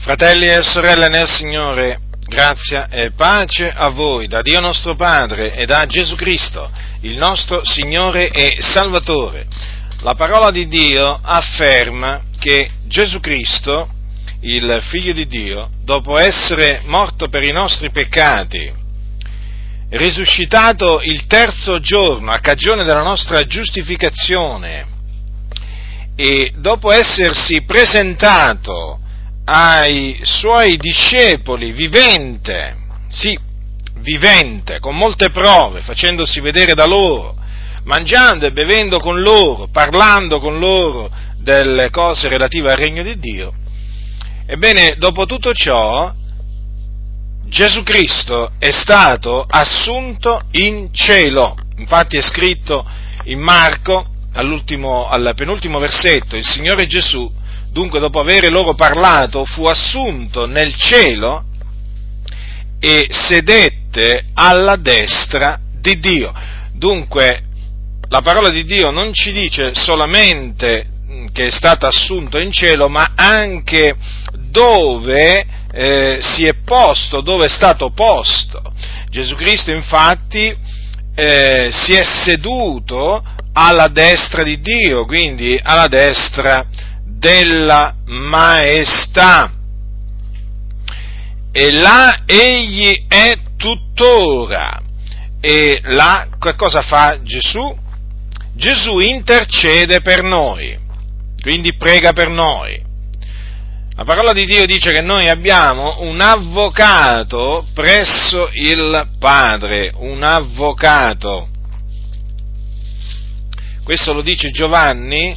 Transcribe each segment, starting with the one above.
Fratelli e sorelle nel Signore, grazia e pace a voi da Dio nostro Padre e da Gesù Cristo, il nostro Signore e Salvatore. La parola di Dio afferma che Gesù Cristo, il Figlio di Dio, dopo essere morto per i nostri peccati, risuscitato il terzo giorno a cagione della nostra giustificazione e dopo essersi presentato ai suoi discepoli vivente, sì, vivente, con molte prove, facendosi vedere da loro, mangiando e bevendo con loro, parlando con loro delle cose relative al regno di Dio. Ebbene, dopo tutto ciò, Gesù Cristo è stato assunto in cielo. Infatti è scritto in Marco, al penultimo versetto, il Signore Gesù dunque dopo aver loro parlato, fu assunto nel cielo e sedette alla destra di Dio. Dunque, la parola di Dio non ci dice solamente che è stato assunto in cielo, ma anche dove eh, si è posto, dove è stato posto. Gesù Cristo infatti eh, si è seduto alla destra di Dio, quindi alla destra di della maestà. E là egli è tuttora. E là che cosa fa Gesù? Gesù intercede per noi, quindi prega per noi. La parola di Dio dice che noi abbiamo un avvocato presso il Padre, un avvocato. Questo lo dice Giovanni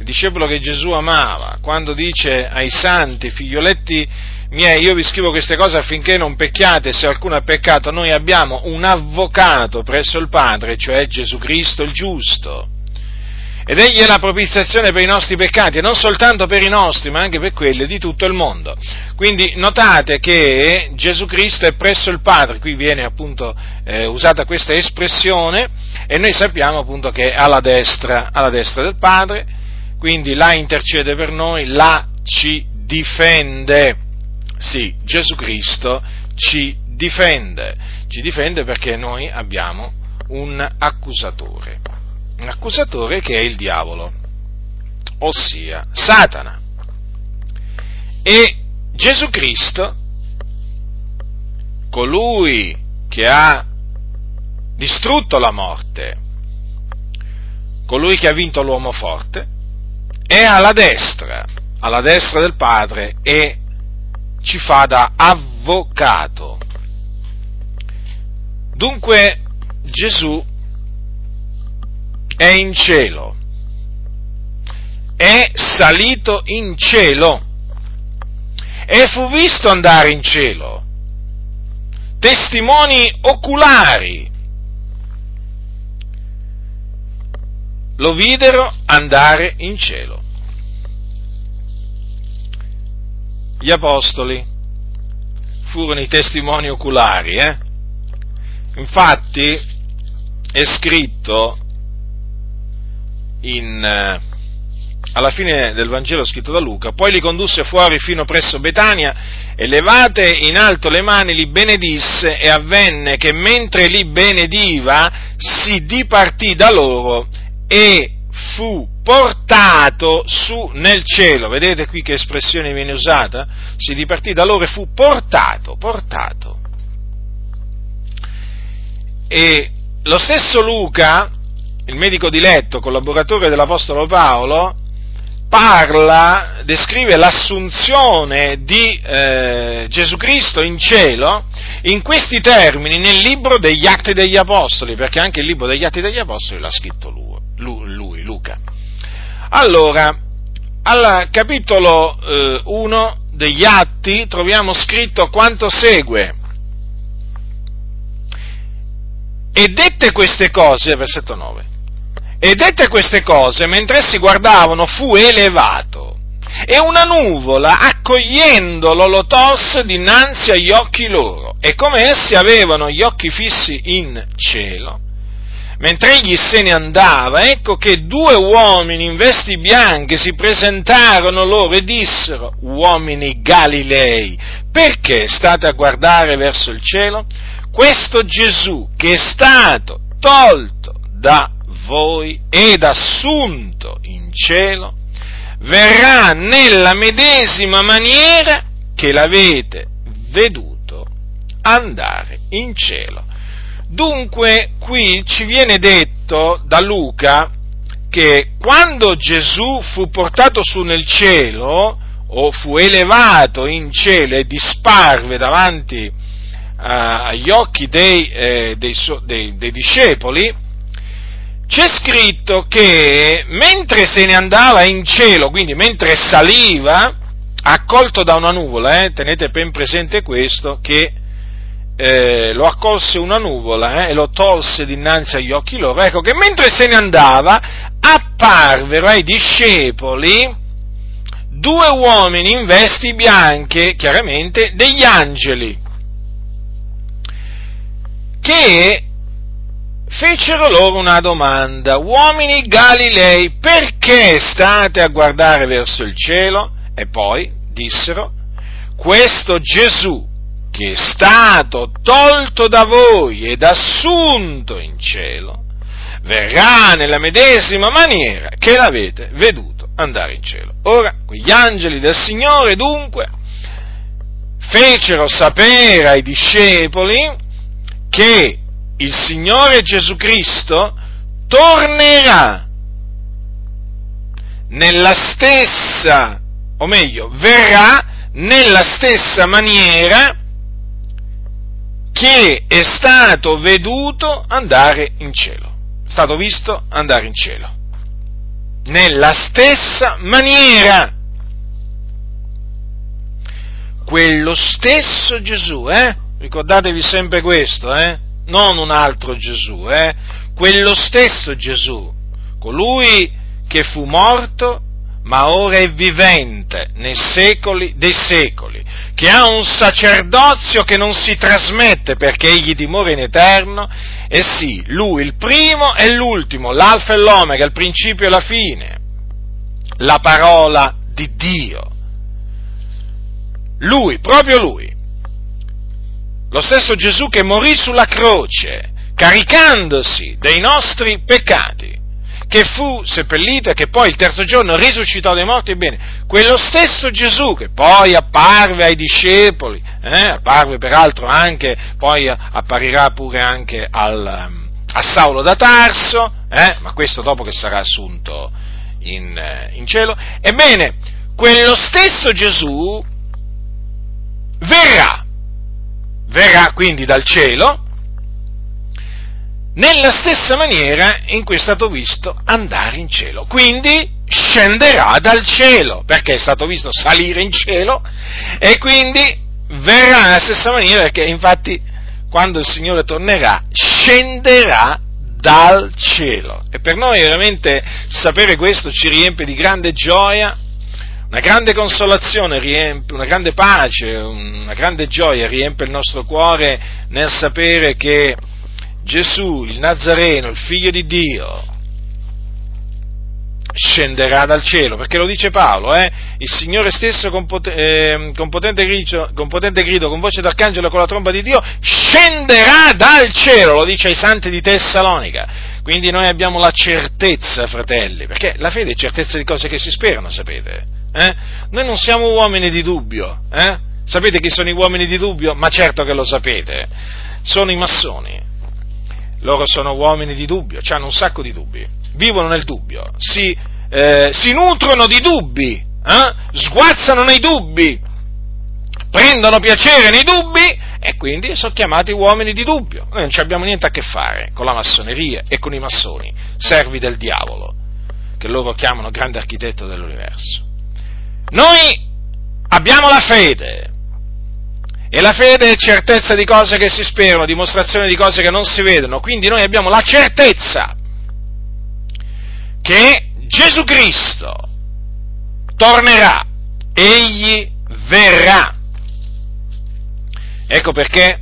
il discepolo che Gesù amava, quando dice ai santi, figlioletti miei, io vi scrivo queste cose affinché non pecchiate, se alcuno ha peccato, noi abbiamo un avvocato presso il Padre, cioè Gesù Cristo il giusto. Ed egli è la propiziazione per i nostri peccati, e non soltanto per i nostri, ma anche per quelli di tutto il mondo. Quindi notate che Gesù Cristo è presso il Padre, qui viene appunto eh, usata questa espressione, e noi sappiamo appunto che è alla destra, alla destra del Padre, quindi là intercede per noi, là ci difende. Sì, Gesù Cristo ci difende, ci difende perché noi abbiamo un accusatore, un accusatore che è il diavolo, ossia Satana. E Gesù Cristo, colui che ha distrutto la morte, colui che ha vinto l'uomo forte, è alla destra, alla destra del Padre e ci fa da avvocato. Dunque Gesù è in cielo, è salito in cielo e fu visto andare in cielo. Testimoni oculari lo videro andare in cielo. Gli apostoli furono i testimoni oculari, eh? Infatti è scritto in, eh, alla fine del Vangelo scritto da Luca, poi li condusse fuori fino presso Betania e levate in alto le mani li benedisse e avvenne che mentre li benediva si dipartì da loro e fu portato su nel cielo. Vedete qui che espressione viene usata? Si dipartì da loro e fu portato, portato. E lo stesso Luca, il medico di letto, collaboratore dell'Apostolo Paolo, parla, descrive l'assunzione di eh, Gesù Cristo in cielo in questi termini nel libro degli Atti degli Apostoli, perché anche il libro degli Atti degli Apostoli l'ha scritto lui lui, Luca. Allora, al capitolo eh, 1 degli Atti troviamo scritto quanto segue. E dette queste cose, versetto 9, e dette queste cose, mentre essi guardavano, fu elevato, e una nuvola, accogliendolo, lo tosse dinanzi agli occhi loro, e come essi avevano gli occhi fissi in cielo, mentre egli se ne andava, ecco che due uomini in vesti bianche si presentarono loro e dissero, uomini Galilei, perché state a guardare verso il cielo? Questo Gesù che è stato tolto da voi ed assunto in cielo, verrà nella medesima maniera che l'avete veduto andare in cielo. Dunque qui ci viene detto da Luca che quando Gesù fu portato su nel cielo, o fu elevato in cielo e disparve davanti uh, agli occhi dei, eh, dei, dei, dei discepoli, c'è scritto che mentre se ne andava in cielo, quindi mentre saliva, accolto da una nuvola, eh, tenete ben presente questo, che eh, lo accolse una nuvola eh, e lo tolse dinanzi agli occhi loro, ecco che mentre se ne andava apparvero ai discepoli due uomini in vesti bianche, chiaramente degli angeli, che fecero loro una domanda, uomini Galilei, perché state a guardare verso il cielo? E poi dissero, questo Gesù che è stato tolto da voi ed assunto in cielo, verrà nella medesima maniera che l'avete veduto andare in cielo. Ora, quegli angeli del Signore dunque fecero sapere ai discepoli che il Signore Gesù Cristo tornerà nella stessa, o meglio, verrà nella stessa maniera che è stato veduto andare in cielo, è stato visto andare in cielo nella stessa maniera. Quello stesso Gesù, eh? Ricordatevi sempre questo, eh? Non un altro Gesù, eh? Quello stesso Gesù, colui che fu morto ma ora è vivente nei secoli dei secoli, che ha un sacerdozio che non si trasmette perché egli dimora in eterno, e sì, lui il primo e l'ultimo, l'alfa e l'omega, il principio e la fine, la parola di Dio. Lui, proprio lui, lo stesso Gesù che morì sulla croce, caricandosi dei nostri peccati, che fu seppellito e che poi il terzo giorno risuscitò dai morti, ebbene, quello stesso Gesù che poi apparve ai discepoli, eh, apparve peraltro anche, poi apparirà pure anche al, um, a Saulo da Tarso, eh, ma questo dopo che sarà assunto in, eh, in cielo, ebbene, quello stesso Gesù verrà, verrà quindi dal cielo, nella stessa maniera in cui è stato visto andare in cielo. Quindi scenderà dal cielo, perché è stato visto salire in cielo e quindi verrà nella stessa maniera, perché infatti quando il Signore tornerà scenderà dal cielo. E per noi veramente sapere questo ci riempie di grande gioia, una grande consolazione, riempie, una grande pace, una grande gioia riempie il nostro cuore nel sapere che Gesù, il Nazareno, il figlio di Dio, scenderà dal cielo, perché lo dice Paolo, eh? il Signore stesso con, pot- eh, con, potente grido, con, potente grido, con voce d'arcangelo e con la tromba di Dio, scenderà dal cielo, lo dice ai santi di Tessalonica. Quindi noi abbiamo la certezza, fratelli, perché la fede è certezza di cose che si sperano, sapete? Eh? Noi non siamo uomini di dubbio, eh? sapete chi sono i uomini di dubbio? Ma certo che lo sapete, sono i massoni loro sono uomini di dubbio, hanno un sacco di dubbi, vivono nel dubbio, si, eh, si nutrono di dubbi, eh? sguazzano nei dubbi, prendono piacere nei dubbi e quindi sono chiamati uomini di dubbio. Noi non abbiamo niente a che fare con la massoneria e con i massoni, servi del diavolo, che loro chiamano grande architetto dell'universo. Noi abbiamo la fede, e la fede è certezza di cose che si sperano, dimostrazione di cose che non si vedono. Quindi noi abbiamo la certezza che Gesù Cristo tornerà, egli verrà. Ecco perché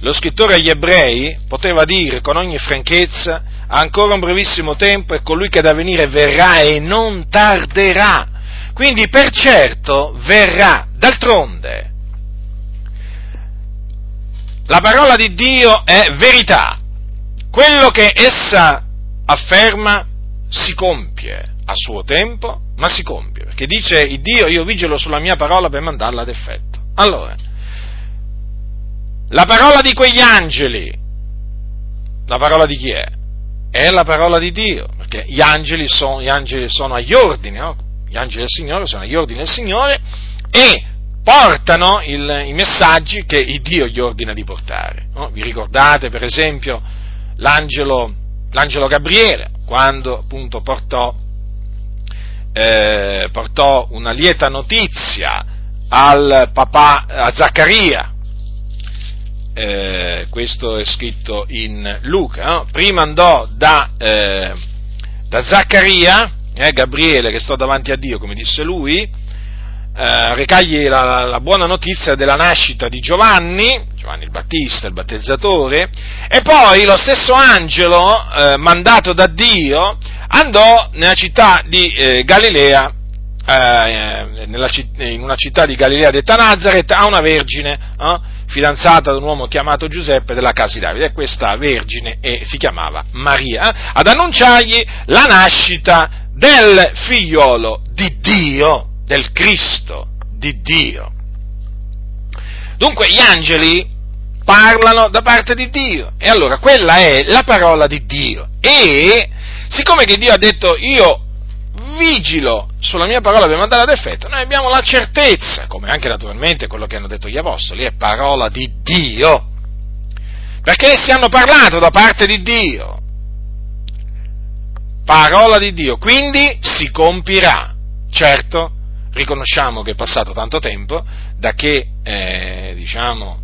lo scrittore agli ebrei poteva dire con ogni franchezza, ancora un brevissimo tempo e colui che da venire verrà e non tarderà. Quindi per certo verrà. D'altronde, la parola di Dio è verità. Quello che essa afferma si compie a suo tempo, ma si compie, perché dice il Dio io vigilo sulla mia parola per mandarla ad effetto. Allora, la parola di quegli angeli, la parola di chi è? È la parola di Dio, perché gli angeli sono, gli angeli sono agli ordini, no? gli angeli del Signore sono agli ordini del Signore e portano il, i messaggi che il Dio gli ordina di portare. No? Vi ricordate per esempio l'angelo, l'angelo Gabriele, quando appunto portò, eh, portò una lieta notizia al papà, a Zaccaria, eh, questo è scritto in Luca, no? prima andò da, eh, da Zaccaria, eh, Gabriele che sto davanti a Dio, come disse lui, eh, recagli la, la, buona notizia della nascita di Giovanni, Giovanni il Battista, il battezzatore, e poi lo stesso angelo, eh, mandato da Dio, andò nella città di eh, Galilea, eh, nella, in una città di Galilea detta Nazareth, a una vergine, fidanzata da un uomo chiamato Giuseppe della casa di Davide, e questa vergine e si chiamava Maria, eh, ad annunciargli la nascita del figliolo di Dio, del Cristo di Dio. Dunque gli angeli parlano da parte di Dio. E allora quella è la parola di Dio. E siccome che Dio ha detto io vigilo sulla mia parola per mandare ad effetto, noi abbiamo la certezza, come anche naturalmente quello che hanno detto gli apostoli, è parola di Dio, perché essi hanno parlato da parte di Dio, parola di Dio, quindi si compirà, certo, riconosciamo che è passato tanto tempo da che, eh, diciamo,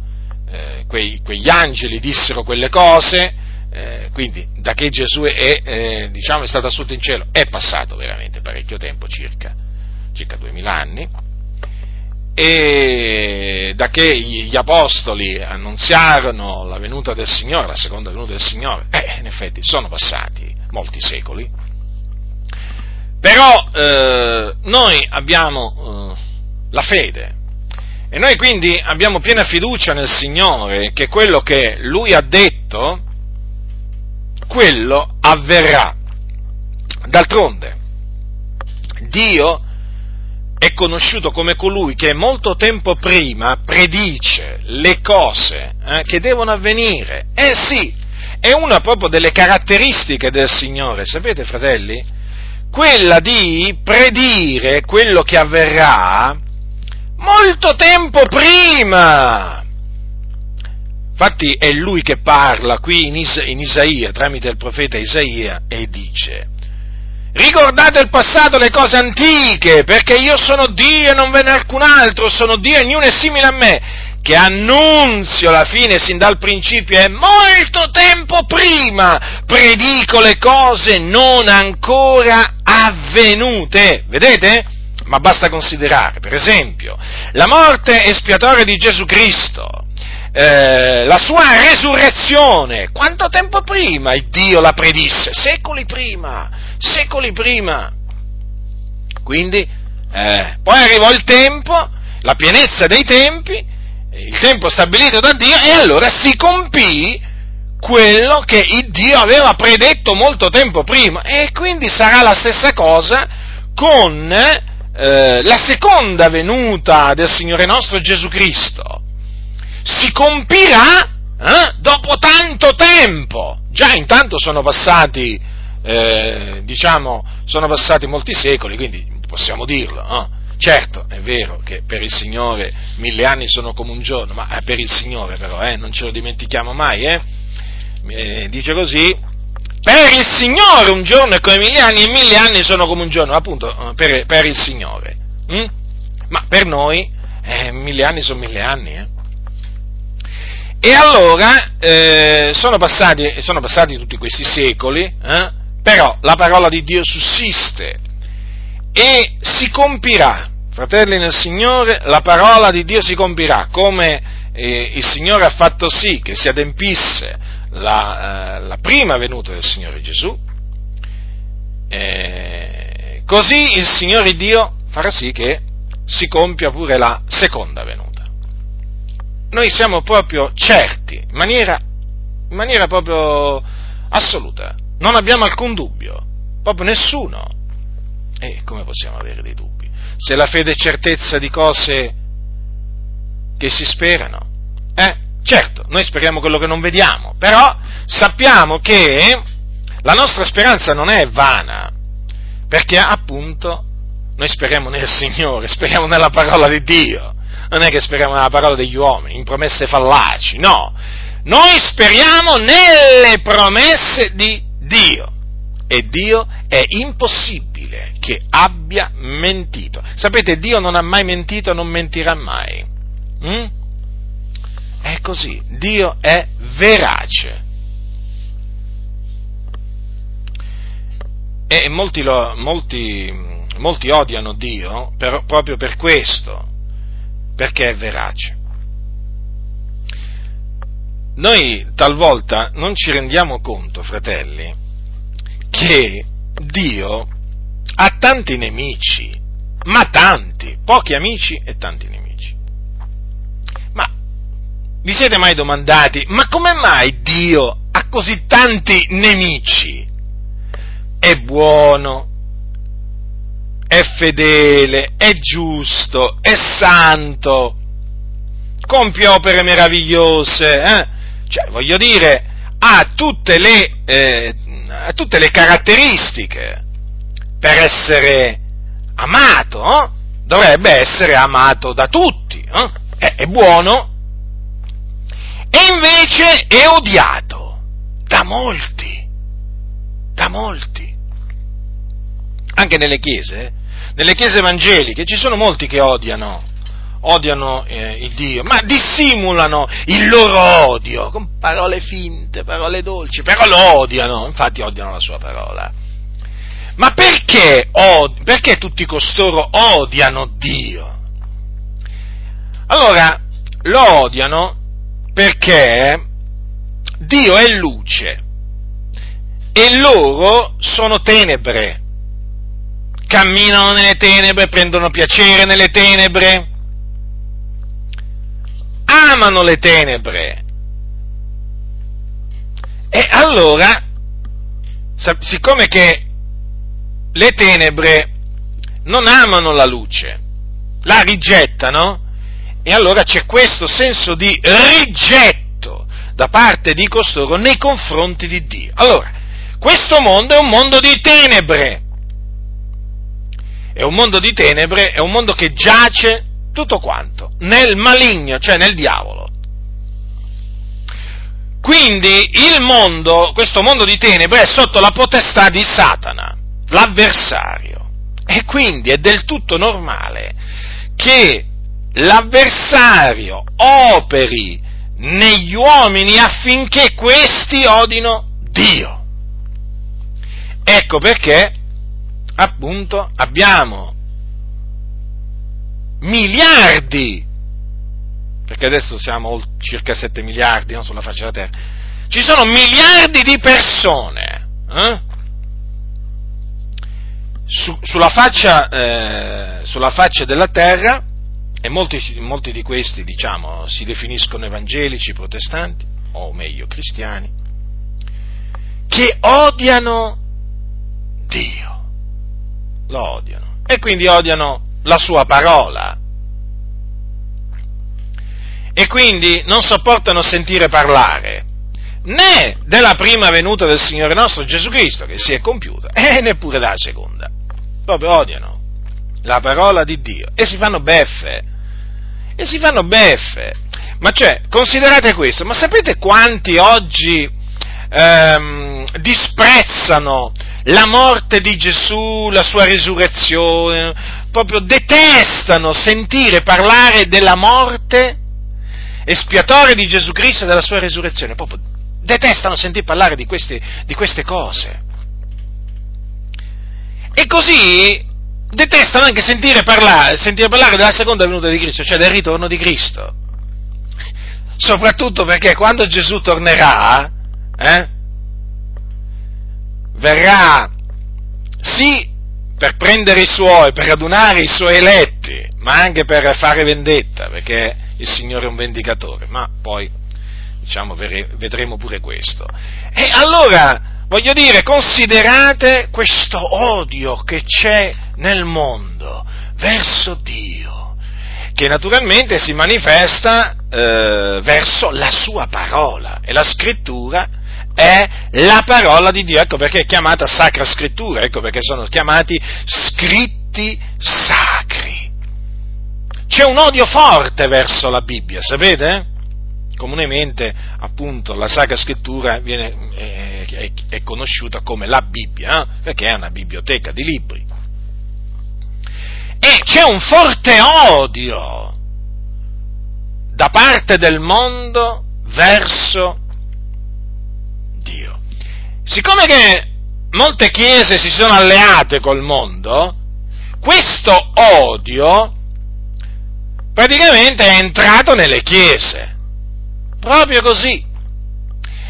eh, quei, quegli angeli dissero quelle cose, eh, quindi da che Gesù è, eh, diciamo, è stato assunto in cielo è passato veramente parecchio tempo, circa, circa 2000 anni, e da che gli apostoli annunziarono la venuta del Signore, la seconda venuta del Signore, eh, in effetti sono passati molti secoli, però eh, noi abbiamo eh, la fede e noi quindi abbiamo piena fiducia nel Signore che quello che Lui ha detto quello avverrà. D'altronde, Dio è conosciuto come colui che molto tempo prima predice le cose eh, che devono avvenire. Eh sì, è una proprio delle caratteristiche del Signore, sapete fratelli? Quella di predire quello che avverrà molto tempo prima. Infatti è lui che parla qui in, Is- in Isaia, tramite il profeta Isaia, e dice, ricordate il passato, le cose antiche, perché io sono Dio e non ve n'è alcun altro, sono Dio e ognuno è simile a me, che annunzio la fine sin dal principio e molto tempo prima predico le cose non ancora avvenute. Vedete? Ma basta considerare, per esempio, la morte espiatoria di Gesù Cristo, eh, la sua resurrezione, quanto tempo prima il Dio la predisse? Secoli prima, secoli prima. Quindi, eh, poi arrivò il tempo, la pienezza dei tempi, il tempo stabilito da Dio, e allora si compì quello che Dio aveva predetto molto tempo prima. E quindi sarà la stessa cosa con eh, la seconda venuta del Signore nostro Gesù Cristo si compirà eh, dopo tanto tempo. Già intanto sono passati, eh, diciamo, sono passati molti secoli, quindi possiamo dirlo. No? Certo, è vero che per il Signore mille anni sono come un giorno, ma per il Signore però, eh, non ce lo dimentichiamo mai, eh? Eh? dice così, per il Signore un giorno è come mille anni e mille anni sono come un giorno, appunto eh, per, per il Signore. Hm? Ma per noi eh, mille anni sono mille anni, eh? E allora eh, sono, passati, sono, passati, tutti questi secoli, eh, però la parola di Dio sussiste e si compirà, fratelli nel Signore, la parola di Dio si compirà, come il Signore ha fatto sì che si adempisse la, eh, la prima venuta del Signore Gesù, eh, così il Signore Dio farà sì che si compia pure la seconda venuta. Noi siamo proprio certi, in maniera, in maniera proprio assoluta, non abbiamo alcun dubbio, proprio nessuno. E come possiamo avere dei dubbi? Se la fede è certezza di cose che si sperano, eh? Certo, noi speriamo quello che non vediamo, però sappiamo che la nostra speranza non è vana, perché appunto noi speriamo nel Signore, speriamo nella parola di Dio, non è che speriamo nella parola degli uomini, in promesse fallaci, no, noi speriamo nelle promesse di Dio e Dio è impossibile che abbia mentito. Sapete, Dio non ha mai mentito, non mentirà mai. Mm? È così, Dio è verace. E molti, lo, molti, molti odiano Dio per, proprio per questo, perché è verace. Noi talvolta non ci rendiamo conto, fratelli, che Dio ha tanti nemici, ma tanti, pochi amici e tanti nemici. Vi siete mai domandati, ma come mai Dio ha così tanti nemici? È buono, è fedele, è giusto, è santo, compie opere meravigliose, eh? cioè voglio dire, ha tutte le, eh, ha tutte le caratteristiche per essere amato, eh? dovrebbe essere amato da tutti, eh? è buono, invece è odiato da molti, da molti, anche nelle chiese, eh? nelle chiese evangeliche ci sono molti che odiano, odiano eh, il Dio, ma dissimulano il loro odio con parole finte, parole dolci, però lo odiano, infatti odiano la sua parola. Ma perché, od- perché tutti costoro odiano Dio? Allora, lo odiano perché Dio è luce e loro sono tenebre camminano nelle tenebre, prendono piacere nelle tenebre, amano le tenebre. E allora, siccome che le tenebre non amano la luce, la rigettano, e allora c'è questo senso di rigetto da parte di costoro nei confronti di Dio. Allora, questo mondo è un mondo di tenebre, è un mondo di tenebre, è un mondo che giace tutto quanto nel maligno, cioè nel diavolo. Quindi il mondo, questo mondo di tenebre è sotto la potestà di Satana, l'avversario. E quindi è del tutto normale che l'avversario operi negli uomini affinché questi odino Dio. Ecco perché appunto abbiamo miliardi, perché adesso siamo circa 7 miliardi no, sulla faccia della terra, ci sono miliardi di persone eh? Su, sulla, faccia, eh, sulla, faccia, della terra e molti, molti di questi diciamo, si definiscono evangelici, protestanti, o meglio cristiani, che odiano Dio lo odiano e quindi odiano la sua parola. E quindi non sopportano sentire parlare né della prima venuta del Signore nostro Gesù Cristo che si è compiuta e neppure della seconda. Proprio odiano la parola di Dio e si fanno beffe. E si fanno beffe. Ma cioè, considerate questo, ma sapete quanti oggi ehm, disprezzano la morte di Gesù, la sua risurrezione, proprio detestano sentire parlare della morte espiatoria di Gesù Cristo e della sua risurrezione, proprio detestano sentire parlare di queste, di queste cose. E così detestano anche sentire parlare, sentire parlare della seconda venuta di Cristo, cioè del ritorno di Cristo. soprattutto perché quando Gesù tornerà, eh, verrà sì per prendere i suoi, per radunare i suoi eletti, ma anche per fare vendetta, perché il Signore è un vendicatore, ma poi diciamo, vedremo pure questo. E allora, voglio dire, considerate questo odio che c'è nel mondo verso Dio, che naturalmente si manifesta eh, verso la sua parola e la scrittura è la parola di Dio, ecco perché è chiamata Sacra Scrittura, ecco perché sono chiamati scritti sacri. C'è un odio forte verso la Bibbia, sapete? Comunemente, appunto, la Sacra Scrittura viene, è, è, è, conosciuta come la Bibbia, eh? perché è una biblioteca di libri. E c'è un forte odio da parte del mondo verso Dio. Siccome che molte chiese si sono alleate col mondo, questo odio praticamente è entrato nelle chiese. Proprio così.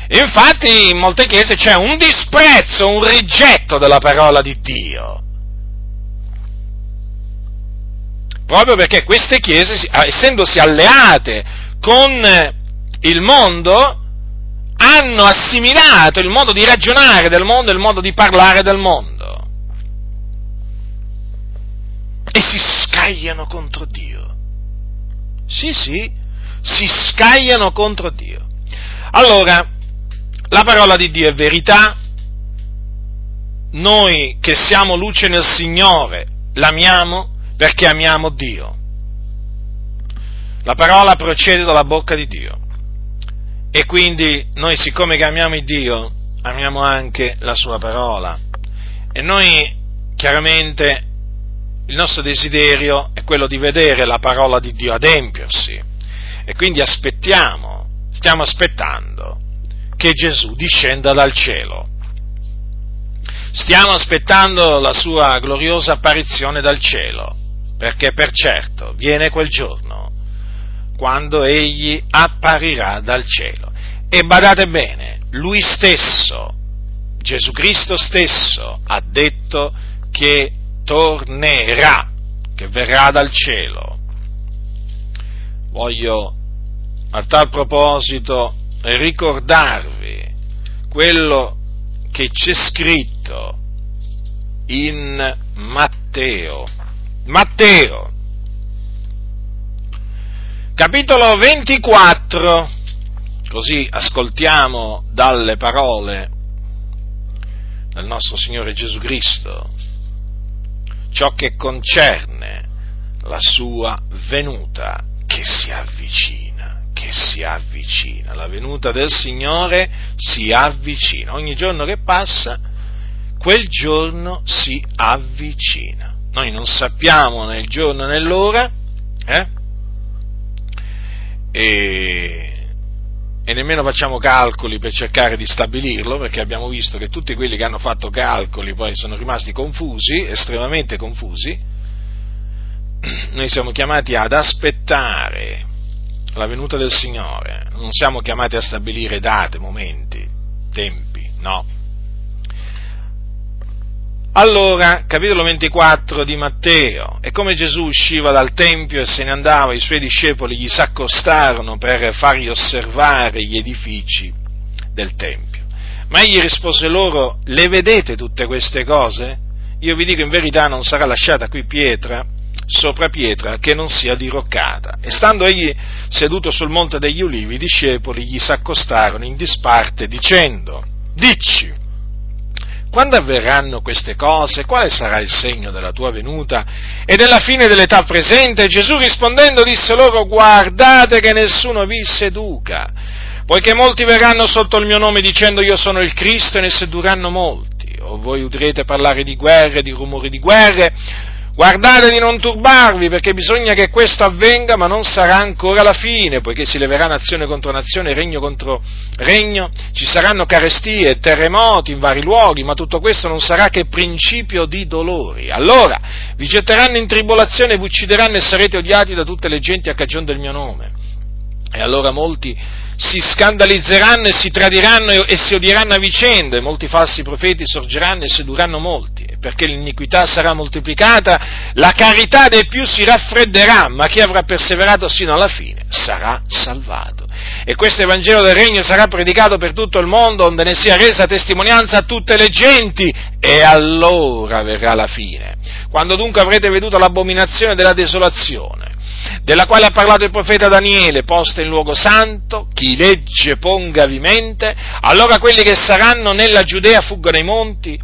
Infatti in molte chiese c'è un disprezzo, un rigetto della parola di Dio. Proprio perché queste chiese, essendosi alleate con il mondo, hanno assimilato il modo di ragionare del mondo e il modo di parlare del mondo. E si scagliano contro Dio. Sì, sì, si scagliano contro Dio. Allora, la parola di Dio è verità, noi che siamo luce nel Signore l'amiamo perché amiamo Dio. La parola procede dalla bocca di Dio. E quindi noi, siccome che amiamo Dio, amiamo anche la sua parola. E noi, chiaramente, il nostro desiderio è quello di vedere la parola di Dio adempiersi. E quindi aspettiamo, stiamo aspettando che Gesù discenda dal cielo. Stiamo aspettando la sua gloriosa apparizione dal cielo, perché per certo viene quel giorno quando egli apparirà dal cielo. E badate bene, lui stesso, Gesù Cristo stesso, ha detto che tornerà, che verrà dal cielo. Voglio a tal proposito ricordarvi quello che c'è scritto in Matteo. Matteo, capitolo 24, così ascoltiamo dalle parole del nostro Signore Gesù Cristo ciò che concerne la sua venuta che si avvicina, che si avvicina, la venuta del Signore si avvicina, ogni giorno che passa quel giorno si avvicina. Noi non sappiamo nel giorno e nell'ora, eh? e, e nemmeno facciamo calcoli per cercare di stabilirlo, perché abbiamo visto che tutti quelli che hanno fatto calcoli poi sono rimasti confusi, estremamente confusi. Noi siamo chiamati ad aspettare la venuta del Signore, non siamo chiamati a stabilire date, momenti, tempi, no allora, capitolo 24 di Matteo, e come Gesù usciva dal Tempio e se ne andava, i suoi discepoli gli s'accostarono per fargli osservare gli edifici del Tempio. Ma egli rispose loro, le vedete tutte queste cose? Io vi dico in verità non sarà lasciata qui pietra sopra pietra che non sia diroccata. E stando egli seduto sul monte degli ulivi, i discepoli gli s'accostarono in disparte dicendo, dici, quando avverranno queste cose? Quale sarà il segno della tua venuta e della fine dell'età presente? Gesù rispondendo disse loro, guardate che nessuno vi seduca, poiché molti verranno sotto il mio nome dicendo io sono il Cristo e ne sedurranno molti. O voi udrete parlare di guerre, di rumori di guerre, Guardate di non turbarvi perché bisogna che questo avvenga, ma non sarà ancora la fine, poiché si leverà nazione contro nazione, regno contro regno, ci saranno carestie, terremoti in vari luoghi, ma tutto questo non sarà che principio di dolori. Allora vi getteranno in tribolazione, vi uccideranno e sarete odiati da tutte le genti a cagione del mio nome. E allora molti si scandalizzeranno e si tradiranno e si odieranno a vicenda, molti falsi profeti sorgeranno e sedurranno molti, perché l'iniquità sarà moltiplicata, la carità dei più si raffredderà, ma chi avrà perseverato sino alla fine sarà salvato. E questo Evangelo del Regno sarà predicato per tutto il mondo, onde ne sia resa testimonianza a tutte le genti, e allora verrà la fine. Quando dunque avrete veduto l'abominazione della desolazione, della quale ha parlato il profeta Daniele, posta in luogo santo, chi legge ponga vimente, allora quelli che saranno nella Giudea fuggono ai monti,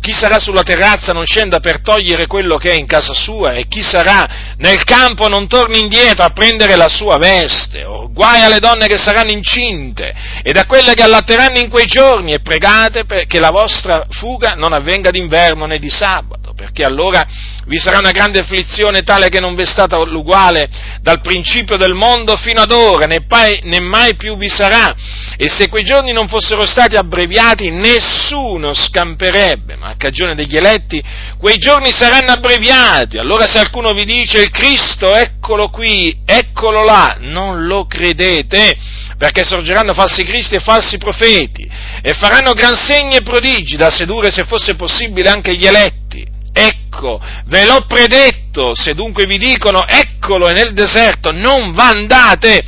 chi sarà sulla terrazza non scenda per togliere quello che è in casa sua e chi sarà nel campo non torni indietro a prendere la sua veste. O guai alle donne che saranno incinte ed a quelle che allatteranno in quei giorni e pregate che la vostra fuga non avvenga d'inverno né di sabato, perché allora vi sarà una grande afflizione tale che non vi è stata l'uguale dal principio del mondo fino ad ora, né, pai, né mai più vi sarà. E se quei giorni non fossero stati abbreviati, nessuno scamperebbe, ma a cagione degli eletti, quei giorni saranno abbreviati. Allora se qualcuno vi dice il Cristo, eccolo qui, eccolo là, non lo credete, perché sorgeranno falsi cristi e falsi profeti, e faranno gran segni e prodigi da sedurre, se fosse possibile, anche gli eletti. Ecco, ve l'ho predetto, se dunque vi dicono eccolo è nel deserto, non vandate,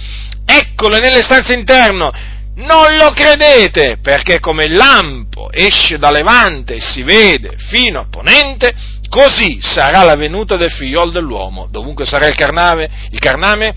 eccolo è nelle stanze interno, non lo credete, perché come il lampo esce da levante e si vede fino a ponente, così sarà la venuta del figliol dell'uomo, dovunque sarà il carname, il carname,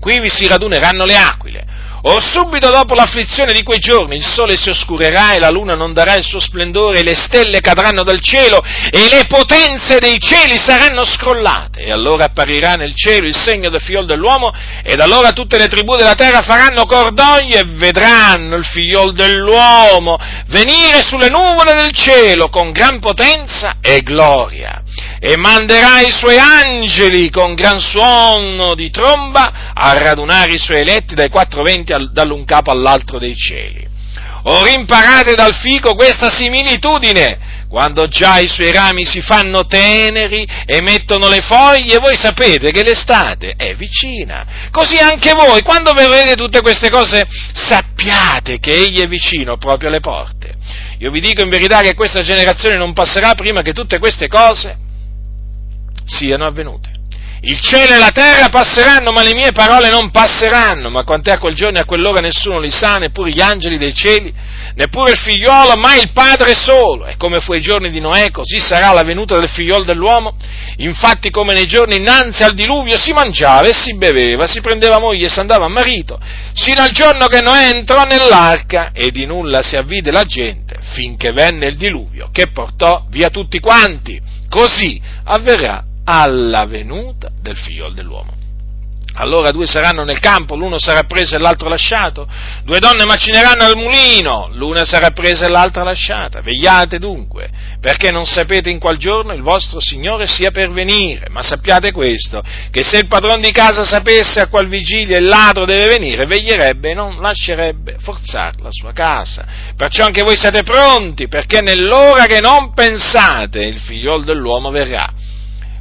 qui vi si raduneranno le aquile o subito dopo l'afflizione di quei giorni il sole si oscurerà e la luna non darà il suo splendore, e le stelle cadranno dal cielo e le potenze dei cieli saranno scrollate. E allora apparirà nel cielo il segno del figliol dell'uomo ed allora tutte le tribù della terra faranno cordoglio e vedranno il figliol dell'uomo venire sulle nuvole del cielo con gran potenza e gloria e manderà i suoi angeli con gran suono di tromba a radunare i suoi eletti dai quattro venti dall'un capo all'altro dei cieli. Ora imparate dal fico questa similitudine. Quando già i suoi rami si fanno teneri e mettono le foglie, voi sapete che l'estate è vicina. Così anche voi, quando vedrete tutte queste cose, sappiate che egli è vicino proprio alle porte. Io vi dico in verità che questa generazione non passerà prima che tutte queste cose siano avvenute. Il cielo e la terra passeranno, ma le mie parole non passeranno. Ma quant'è a quel giorno e a quell'ora nessuno li sa, neppure gli angeli dei cieli, neppure il figliolo, ma il Padre solo. E come fu ai giorni di Noè, così sarà la venuta del figliolo dell'uomo. Infatti, come nei giorni innanzi al diluvio si mangiava e si beveva, si prendeva moglie e si andava a marito, sino al giorno che Noè entrò nell'arca e di nulla si avvide la gente, finché venne il diluvio, che portò via tutti quanti. Così avverrà alla venuta del figlio dell'uomo. Allora due saranno nel campo, l'uno sarà preso e l'altro lasciato. Due donne macineranno al mulino, l'una sarà presa e l'altra lasciata. Vegliate dunque, perché non sapete in qual giorno il vostro Signore sia per venire. Ma sappiate questo, che se il padrone di casa sapesse a qual vigilia il ladro deve venire, veglierebbe e non lascerebbe forzare la sua casa. Perciò anche voi siete pronti, perché nell'ora che non pensate il figliol dell'uomo verrà.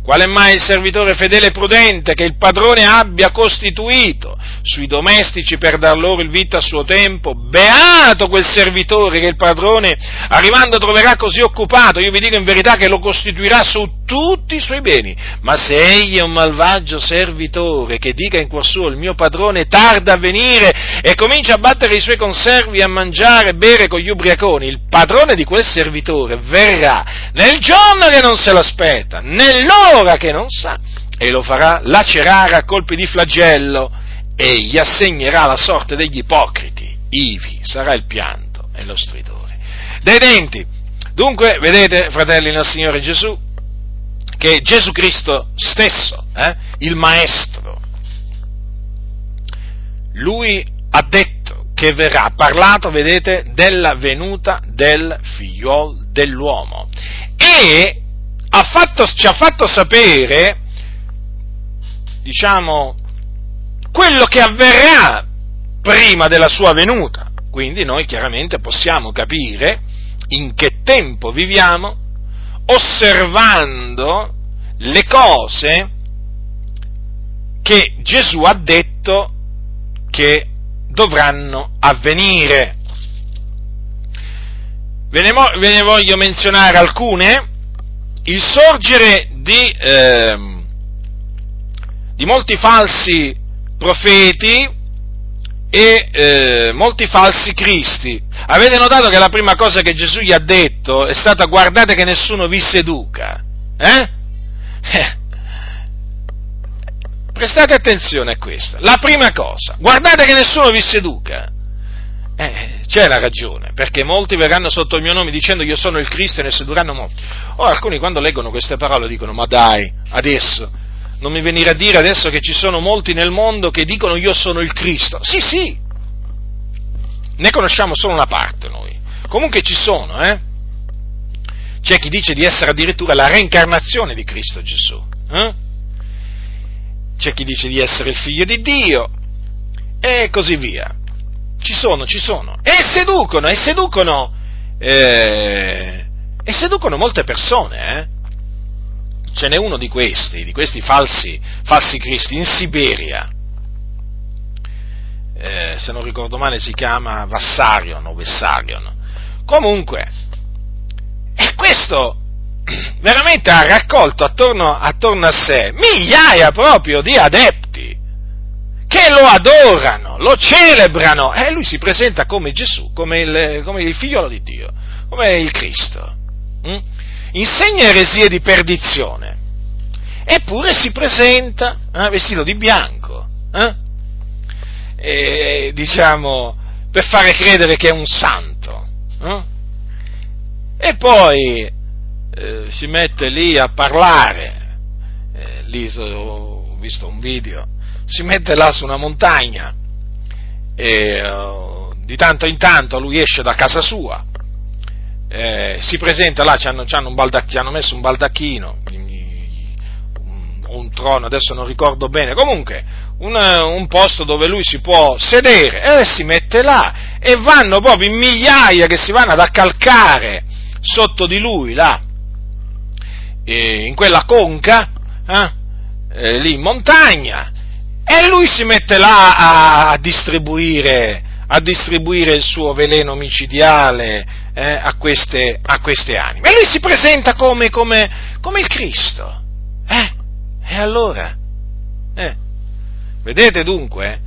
Qual è mai il servitore fedele e prudente che il padrone abbia costituito sui domestici per dar loro il vitto a suo tempo? Beato quel servitore che il padrone arrivando troverà così occupato, io vi dico in verità che lo costituirà su tutti i suoi beni. Ma se egli è un malvagio servitore che dica in cuor suo il mio padrone tarda a venire e comincia a battere i suoi conservi, a mangiare e bere con gli ubriaconi, il padrone di quel servitore verrà nel giorno che non se l'aspetta, nell'ora ora che non sa, e lo farà lacerare a colpi di flagello e gli assegnerà la sorte degli ipocriti, ivi sarà il pianto e lo stridore. Dei denti. Dunque, vedete, fratelli nel Signore Gesù, che Gesù Cristo stesso, eh, il Maestro, lui ha detto che verrà, ha parlato, vedete, della venuta del figliol dell'uomo. E ha fatto, ci ha fatto sapere, diciamo, quello che avverrà prima della sua venuta. Quindi noi chiaramente possiamo capire in che tempo viviamo osservando le cose che Gesù ha detto che dovranno avvenire. Ve ne, ve ne voglio menzionare alcune. Il sorgere di, eh, di molti falsi profeti e eh, molti falsi cristi. Avete notato che la prima cosa che Gesù gli ha detto è stata guardate che nessuno vi seduca. Eh? Prestate attenzione a questo. La prima cosa, guardate che nessuno vi seduca. Eh, c'è la ragione, perché molti verranno sotto il mio nome dicendo io sono il Cristo e ne sedurranno molti. Ora alcuni quando leggono queste parole dicono ma dai, adesso, non mi venire a dire adesso che ci sono molti nel mondo che dicono io sono il Cristo. Sì, sì, ne conosciamo solo una parte noi. Comunque ci sono, eh? C'è chi dice di essere addirittura la reincarnazione di Cristo Gesù. Eh? C'è chi dice di essere il figlio di Dio e così via. Ci sono, ci sono. E seducono, e seducono, eh, e seducono molte persone, eh? Ce n'è uno di questi, di questi falsi, falsi cristi, in Siberia. Eh, se non ricordo male si chiama Vassarion o Vessarion. Comunque, e questo veramente ha raccolto attorno, attorno a sé migliaia proprio di adepti che lo adorano, lo celebrano e lui si presenta come Gesù, come il, come il figliolo di Dio, come il Cristo. Mm? Insegna eresie di perdizione, eppure si presenta eh, vestito di bianco, eh? e, diciamo, per fare credere che è un santo. Eh? E poi eh, si mette lì a parlare, eh, lì ho visto un video, si mette là su una montagna e uh, di tanto in tanto lui esce da casa sua, eh, si presenta là, ci hanno, hanno, messo un baldacchino, un, trono, adesso non ricordo bene, comunque un, un, posto dove lui si può sedere e si mette là e vanno proprio in migliaia che si vanno ad accalcare sotto di lui là, in quella conca, eh, eh, lì in montagna, e lui si mette là a, distribuire, a distribuire, il suo veleno micidiale eh, a, queste, a, queste, anime. E lui si presenta come, come, come il Cristo. Eh? E allora? Eh? Vedete dunque?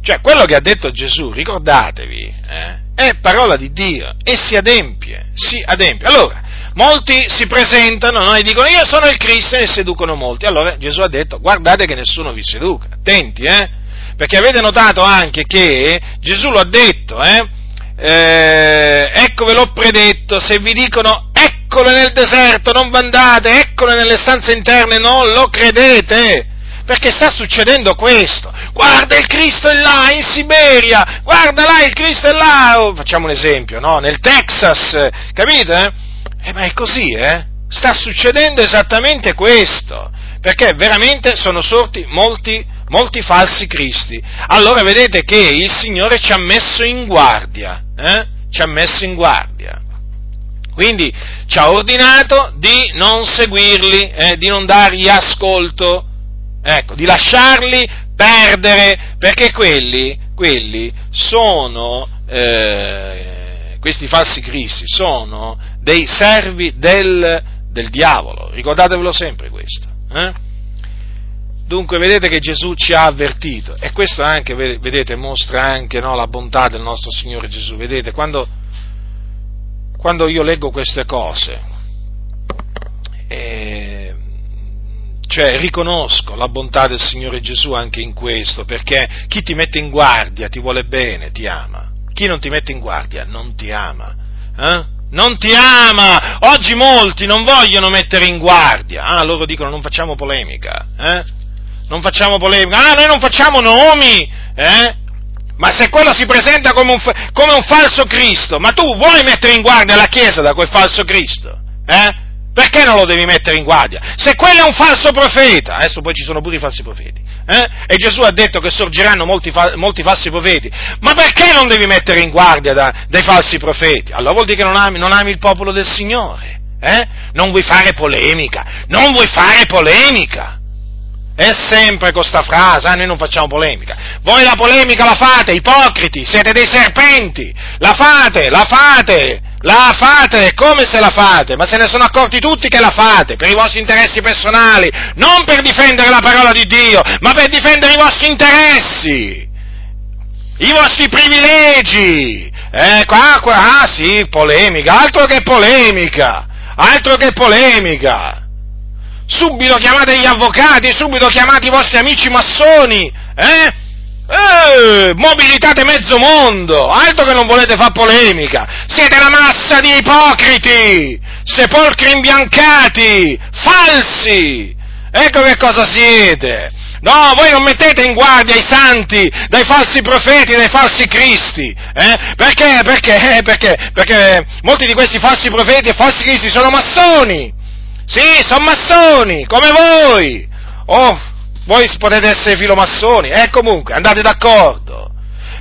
Cioè, quello che ha detto Gesù, ricordatevi, eh, è parola di Dio e si adempie, si adempie. Allora, molti si presentano no, e dicono io sono il Cristo e ne seducono molti. Allora Gesù ha detto guardate che nessuno vi seduca, attenti, eh? Perché avete notato anche che Gesù lo ha detto, eh? Eh, ecco ve l'ho predetto, se vi dicono eccole nel deserto, non vandate, eccole nelle stanze interne, non lo credete perché sta succedendo questo. Guarda il Cristo è là, in Siberia, guarda là, il Cristo è là, oh, facciamo un esempio, no? Nel Texas, capite? Eh, ma è così, eh? Sta succedendo esattamente questo, perché veramente sono sorti molti, molti falsi cristi. Allora vedete che il Signore ci ha messo in guardia, eh? Ci ha messo in guardia. Quindi ci ha ordinato di non seguirli, eh, di non dargli ascolto, ecco, di lasciarli perdere, perché quelli, quelli sono, eh, questi falsi cristi sono dei servi del, del diavolo, ricordatevelo sempre questo. Eh? Dunque vedete che Gesù ci ha avvertito e questo anche, vedete, mostra anche no, la bontà del nostro Signore Gesù. Vedete, quando, quando io leggo queste cose, eh, cioè riconosco la bontà del Signore Gesù anche in questo, perché chi ti mette in guardia ti vuole bene, ti ama. Chi non ti mette in guardia non ti ama. Eh? Non ti ama! Oggi molti non vogliono mettere in guardia. Ah, loro dicono non facciamo polemica. Eh? Non facciamo polemica. Ah, noi non facciamo nomi. Eh? Ma se quello si presenta come un, come un falso Cristo, ma tu vuoi mettere in guardia la Chiesa da quel falso Cristo? Eh? Perché non lo devi mettere in guardia? Se quello è un falso profeta, adesso poi ci sono pure i falsi profeti, eh? e Gesù ha detto che sorgeranno molti, molti, falsi profeti, ma perché non devi mettere in guardia da, dai falsi profeti? Allora vuol dire che non ami, non ami il popolo del Signore, eh? Non vuoi fare polemica, non vuoi fare polemica, È sempre con sta frase, ah, noi non facciamo polemica. Voi la polemica la fate, ipocriti, siete dei serpenti, la fate, la fate, la fate, come se la fate? Ma se ne sono accorti tutti che la fate, per i vostri interessi personali, non per difendere la parola di Dio, ma per difendere i vostri interessi, i vostri privilegi. Eh, qua, qua, ah sì, polemica, altro che polemica, altro che polemica subito chiamate gli avvocati, subito chiamate i vostri amici massoni, eh? Eh, mobilitate mezzo mondo, altro che non volete fare polemica, siete una massa di ipocriti, sepolcri imbiancati, falsi, ecco che cosa siete. No, voi non mettete in guardia i santi dai falsi profeti, dai falsi cristi, eh? Perché? Perché? Perché? Perché molti di questi falsi profeti e falsi cristi sono massoni, sì, sono massoni, come voi. Oh, voi potete essere filomassoni, eh, comunque, andate d'accordo.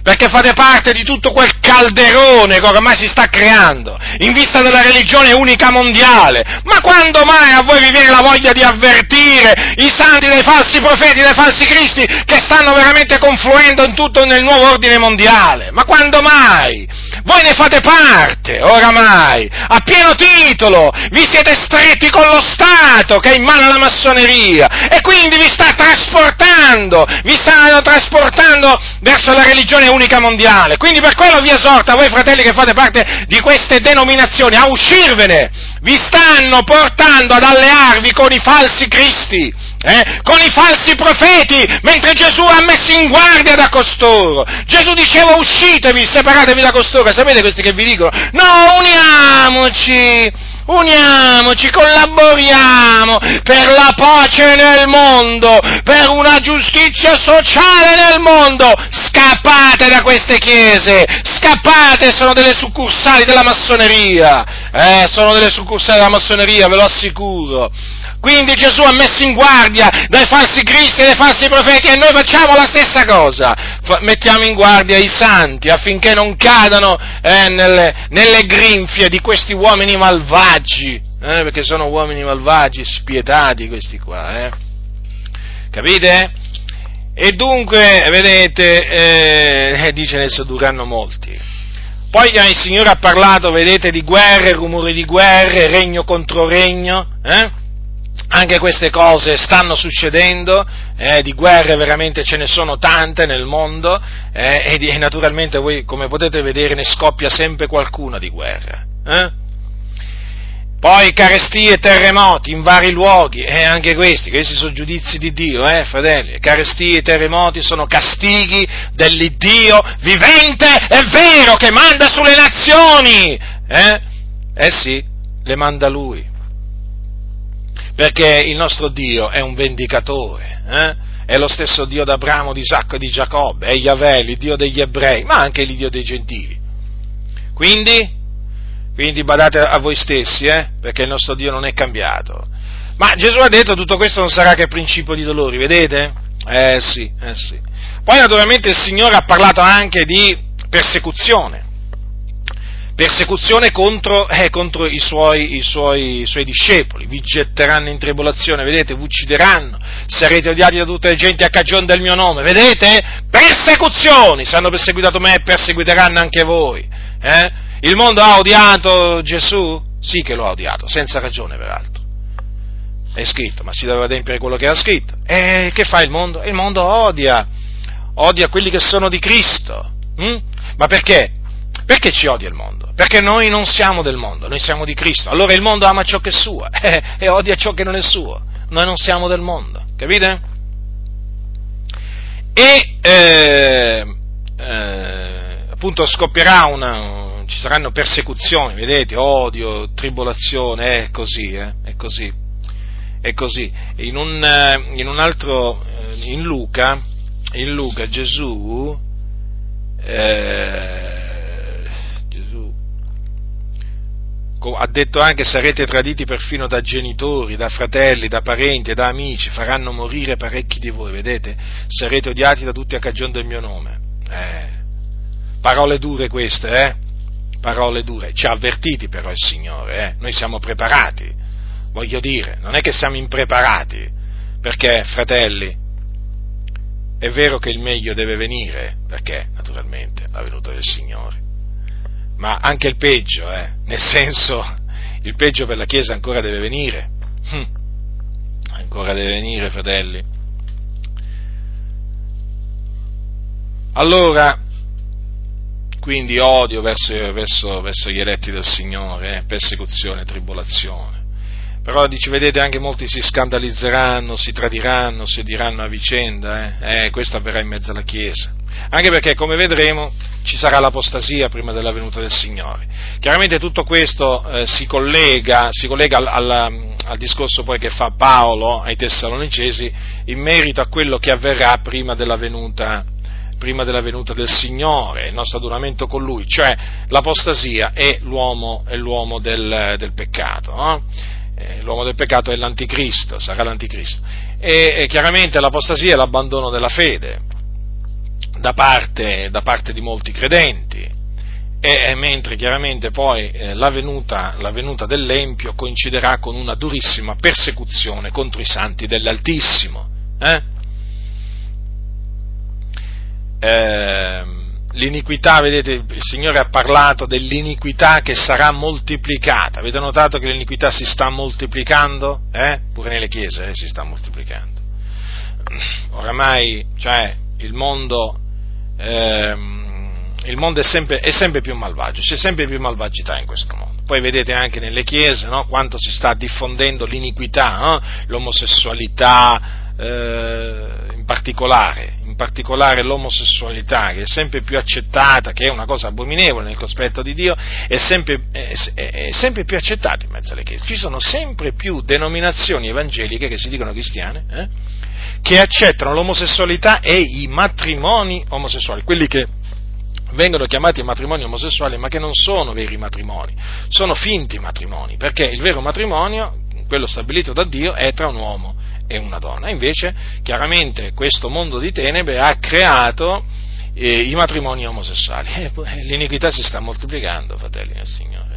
Perché fate parte di tutto quel calderone che ormai si sta creando, in vista della religione unica mondiale. Ma quando mai a voi vi viene la voglia di avvertire i santi dei falsi profeti, dei falsi cristi, che stanno veramente confluendo in tutto nel nuovo ordine mondiale? Ma quando mai? Voi ne fate parte, oramai, a pieno titolo, vi siete stretti con lo Stato che è in mano alla massoneria e quindi vi sta trasportando, vi stanno trasportando verso la religione unica mondiale. Quindi per quello vi esorto a voi fratelli che fate parte di queste denominazioni a uscirvene, vi stanno portando ad allearvi con i falsi cristi eh, con i falsi profeti, mentre Gesù ha messo in guardia da costoro. Gesù diceva uscitevi, separatevi da costoro. Sapete questi che vi dicono? No, uniamoci, uniamoci, collaboriamo per la pace nel mondo, per una giustizia sociale nel mondo. Scappate da queste chiese, scappate, sono delle succursali della massoneria, eh, sono delle succursali della massoneria, ve lo assicuro. Quindi Gesù ha messo in guardia dai falsi cristi e dai falsi profeti e noi facciamo la stessa cosa. mettiamo in guardia i santi affinché non cadano eh, nelle, nelle, grinfie di questi uomini malvagi, eh, perché sono uomini malvagi, spietati questi qua. Eh. Capite? E dunque, vedete, eh, dice ne sedurranno molti. Poi il Signore ha parlato, vedete, di guerre, rumori di guerre, regno contro regno, eh? Anche queste cose stanno succedendo, eh, di guerre veramente ce ne sono tante nel mondo eh, e, di, e, naturalmente voi come potete vedere ne scoppia sempre qualcuna di guerra. Eh? Poi carestie e terremoti in vari luoghi, e anche questi, questi sono giudizi di Dio, eh, fratelli. Carestie e terremoti sono castighi dell'Iddio vivente e vero che manda sulle nazioni. Eh, eh sì, le manda Lui perché il nostro Dio è un vendicatore, eh? è lo stesso Dio d'Abramo, di Isacco e di Giacobbe, è Yahweh, il Dio degli ebrei, ma anche il Dio dei gentili. Quindi, quindi badate a voi stessi, eh? perché il nostro Dio non è cambiato. Ma Gesù ha detto tutto questo non sarà che principio di dolori, vedete? Eh sì, eh sì. Poi naturalmente il Signore ha parlato anche di persecuzione persecuzione contro, eh, contro i, suoi, i, suoi, i, suoi, discepoli, vi getteranno in tribolazione, vedete, vi uccideranno, sarete odiati da tutte le genti a cagione del mio nome, vedete? Persecuzioni, se hanno perseguitato me, perseguiteranno anche voi. Eh? Il mondo ha odiato Gesù? Sì che lo ha odiato, senza ragione peraltro. È scritto, ma si deve adempiere quello che era scritto. E che fa il mondo? Il mondo odia, odia quelli che sono di Cristo. Hm? Ma perché? Perché ci odia il mondo? Perché noi non siamo del mondo, noi siamo di Cristo. Allora il mondo ama ciò che è suo e odia ciò che non è suo. Noi non siamo del mondo, capite? E eh, eh, appunto scoppierà una, ci saranno persecuzioni, vedete, odio, tribolazione, è così, eh, è così, è così. In un, eh, in un altro, eh, in Luca, in Luca Gesù eh, ha detto anche sarete traditi perfino da genitori, da fratelli, da parenti da amici, faranno morire parecchi di voi, vedete? Sarete odiati da tutti a cagione del mio nome. Eh, parole dure queste, eh? Parole dure. Ci ha avvertiti però il Signore, eh? Noi siamo preparati, voglio dire, non è che siamo impreparati, Perché, fratelli, è vero che il meglio deve venire, perché naturalmente la venuta del Signore, ma anche il peggio, eh, nel senso, il peggio per la Chiesa ancora deve venire, hm. ancora deve venire, fratelli. Allora, quindi odio verso, verso, verso gli eletti del Signore, eh, persecuzione, tribolazione. Però dici, vedete, anche molti si scandalizzeranno, si tradiranno, si diranno a vicenda, eh? eh questo avverrà in mezzo alla Chiesa. Anche perché, come vedremo, ci sarà l'apostasia prima della venuta del Signore. Chiaramente tutto questo eh, si collega, si collega al, al, al, discorso poi che fa Paolo ai Tessalonicesi in merito a quello che avverrà prima della venuta prima della venuta del Signore, il nostro adoramento con Lui, cioè l'apostasia è l'uomo, è l'uomo del, del, peccato. No? Eh, l'uomo del peccato è l'anticristo, sarà l'anticristo. E, e chiaramente l'apostasia è l'abbandono della fede da parte, da parte di molti credenti. E, mentre chiaramente poi eh, la, venuta, la venuta dell'Empio coinciderà con una durissima persecuzione contro i santi dell'Altissimo. Eh? eh, l'iniquità, vedete, il Signore ha parlato dell'iniquità che sarà moltiplicata. Avete notato che l'iniquità si sta moltiplicando? Eh? Pure nelle chiese eh, si sta moltiplicando. Oramai, cioè, il mondo, ehm, il mondo è, sempre, è, sempre, più malvagio, c'è sempre più malvagità in questo mondo. Poi vedete anche nelle chiese no? quanto si sta diffondendo l'iniquità, no? l'omosessualità, eh, in particolare, in particolare l'omosessualità, che è sempre più accettata, che è una cosa abominevole nel cospetto di Dio, è sempre, è, è sempre più accettata in mezzo alle chiese. Ci sono sempre più denominazioni evangeliche che si dicono cristiane, eh, che accettano l'omosessualità e i matrimoni omosessuali, quelli che vengono chiamati matrimoni omosessuali, ma che non sono veri matrimoni, sono finti matrimoni, perché il vero matrimonio, quello stabilito da Dio, è tra un uomo e una donna. Invece, chiaramente, questo mondo di tenebre ha creato eh, i matrimoni omosessuali. Eh, l'iniquità si sta moltiplicando, fratelli del Signore.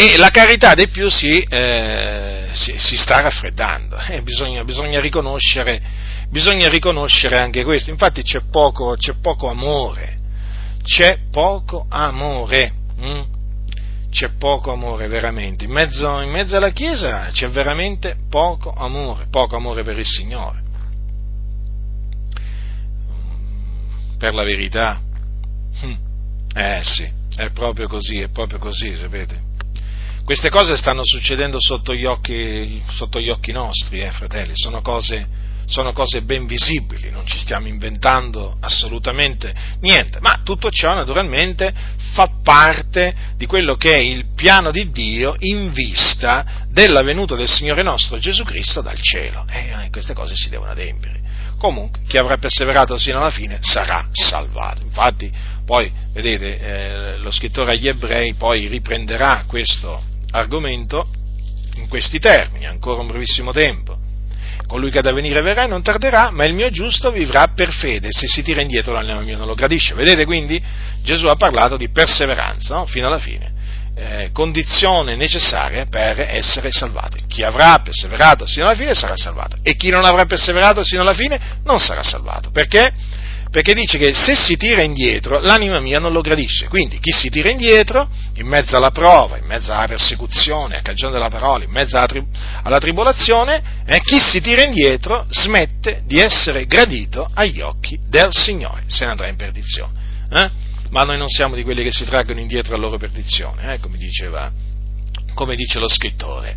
E la carità dei più si, eh, si, si sta raffreddando. Eh, bisogna, bisogna, riconoscere, bisogna, riconoscere, anche questo. Infatti c'è poco, c'è poco amore. C'è poco amore. Hm? c'è poco amore veramente, in mezzo, in mezzo, alla Chiesa c'è veramente poco amore, poco amore per il Signore. Per la verità, hm. eh sì, è proprio così, è proprio così, sapete. Queste cose stanno succedendo sotto gli occhi, sotto gli occhi nostri, eh, fratelli, sono cose sono cose ben visibili, non ci stiamo inventando assolutamente niente, ma tutto ciò naturalmente fa parte di quello che è il piano di Dio in vista della venuta del Signore nostro Gesù Cristo dal cielo. E eh, queste cose si devono adempiere. Comunque, chi avrà perseverato sino alla fine sarà salvato. Infatti, poi, vedete, eh, lo scrittore agli ebrei poi riprenderà questo argomento in questi termini, ancora un brevissimo tempo colui che ha da venire verrà non tarderà, ma il mio giusto vivrà per fede, se si tira indietro l'anima mio non lo gradisce. Vedete quindi Gesù ha parlato di perseveranza no? fino alla fine, eh, condizione necessaria per essere salvati. Chi avrà perseverato sino alla fine sarà salvato e chi non avrà perseverato sino alla fine non sarà salvato. Perché? Perché dice che se si tira indietro l'anima mia non lo gradisce, quindi chi si tira indietro in mezzo alla prova, in mezzo alla persecuzione, a cagione della parola, in mezzo alla, tri- alla tribolazione, eh, chi si tira indietro smette di essere gradito agli occhi del Signore, se ne andrà in perdizione. Eh? Ma noi non siamo di quelli che si traggono indietro alla loro perdizione, eh, come, diceva, come dice lo scrittore.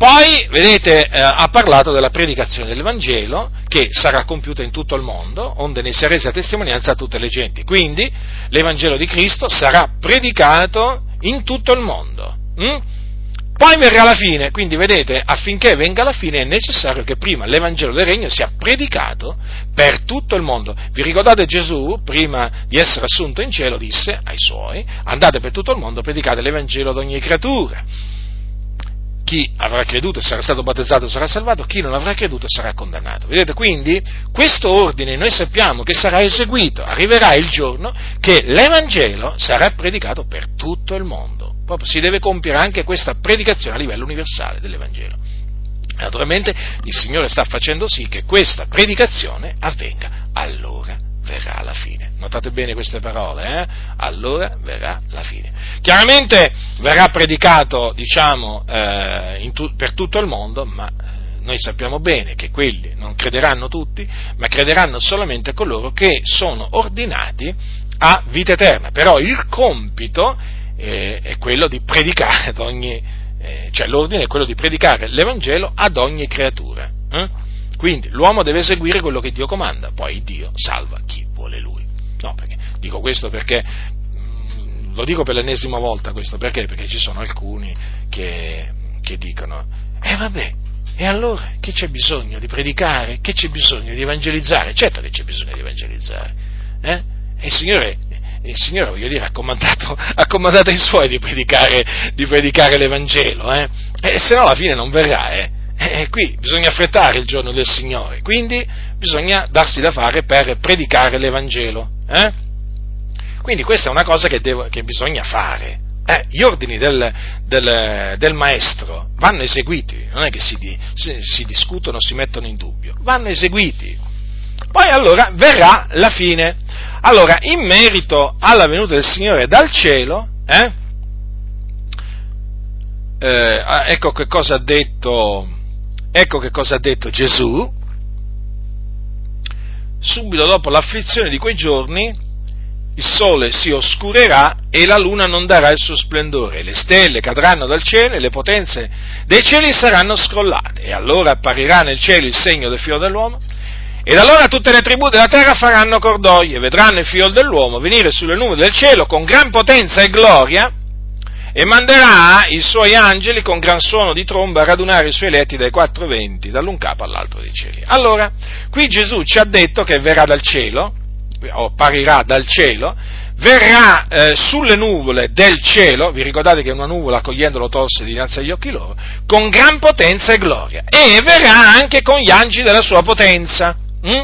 Poi, vedete, eh, ha parlato della predicazione dell'Evangelo che sarà compiuta in tutto il mondo, onde ne sia resa testimonianza a tutte le genti. Quindi l'Evangelo di Cristo sarà predicato in tutto il mondo. Hm? Poi verrà la fine, quindi vedete, affinché venga la fine è necessario che prima l'Evangelo del Regno sia predicato per tutto il mondo. Vi ricordate Gesù, prima di essere assunto in cielo, disse ai suoi, andate per tutto il mondo, predicate l'Evangelo ad ogni creatura chi avrà creduto e sarà stato battezzato sarà salvato, chi non avrà creduto sarà condannato. Vedete, quindi questo ordine noi sappiamo che sarà eseguito, arriverà il giorno che l'Evangelo sarà predicato per tutto il mondo. Proprio si deve compiere anche questa predicazione a livello universale dell'Evangelo. Naturalmente il Signore sta facendo sì che questa predicazione avvenga, allora verrà la fine. Notate bene queste parole, eh? allora verrà la fine. Chiaramente verrà predicato, diciamo, eh, tu- per tutto il mondo, ma eh, noi sappiamo bene che quelli non crederanno tutti, ma crederanno solamente coloro che sono ordinati a vita eterna. Però il compito eh, è quello di predicare ad ogni, eh, cioè l'ordine è quello di predicare l'Evangelo ad ogni creatura. Eh? Quindi l'uomo deve eseguire quello che Dio comanda, poi Dio salva chi vuole lui. No, perché, dico questo perché, mm, lo dico per l'ennesima volta questo, perché? Perché ci sono alcuni che, che dicono, eh vabbè, e allora che c'è bisogno di predicare? Che c'è bisogno di evangelizzare? Certo che c'è bisogno di evangelizzare. Eh? E il Signore, il Signore, voglio dire, ha comandato, ha comandato ai suoi di predicare, di predicare l'Evangelo, eh? E se no alla fine non verrà, eh? E qui bisogna affrettare il giorno del Signore, quindi bisogna darsi da fare per predicare l'Evangelo. Eh? Quindi questa è una cosa che, devo, che bisogna fare. Eh, gli ordini del, del, del, maestro vanno eseguiti, non è che si, si, si discutono, si mettono in dubbio, vanno eseguiti. Poi allora verrà la fine. Allora, in merito alla venuta del Signore dal cielo, eh, eh, ecco che cosa ha detto Ecco che cosa ha detto Gesù. Subito dopo l'afflizione di quei giorni, il sole si oscurerà e la luna non darà il suo splendore, le stelle cadranno dal cielo e le potenze dei cieli saranno scrollate, e allora apparirà nel cielo il segno del figlio dell'uomo, ed allora tutte le tribù della terra faranno cordoglio e vedranno il figlio dell'uomo venire sulle nuvole del cielo con gran potenza e gloria, e manderà i suoi angeli con gran suono di tromba a radunare i suoi eletti dai quattro venti, dall'un capo all'altro dei cieli. Allora, qui Gesù ci ha detto che verrà dal cielo, o apparirà dal cielo, verrà eh, sulle nuvole del cielo, vi ricordate che una nuvola accogliendolo torse dinanzi agli occhi loro, con gran potenza e gloria, e verrà anche con gli angeli della sua potenza. Hm?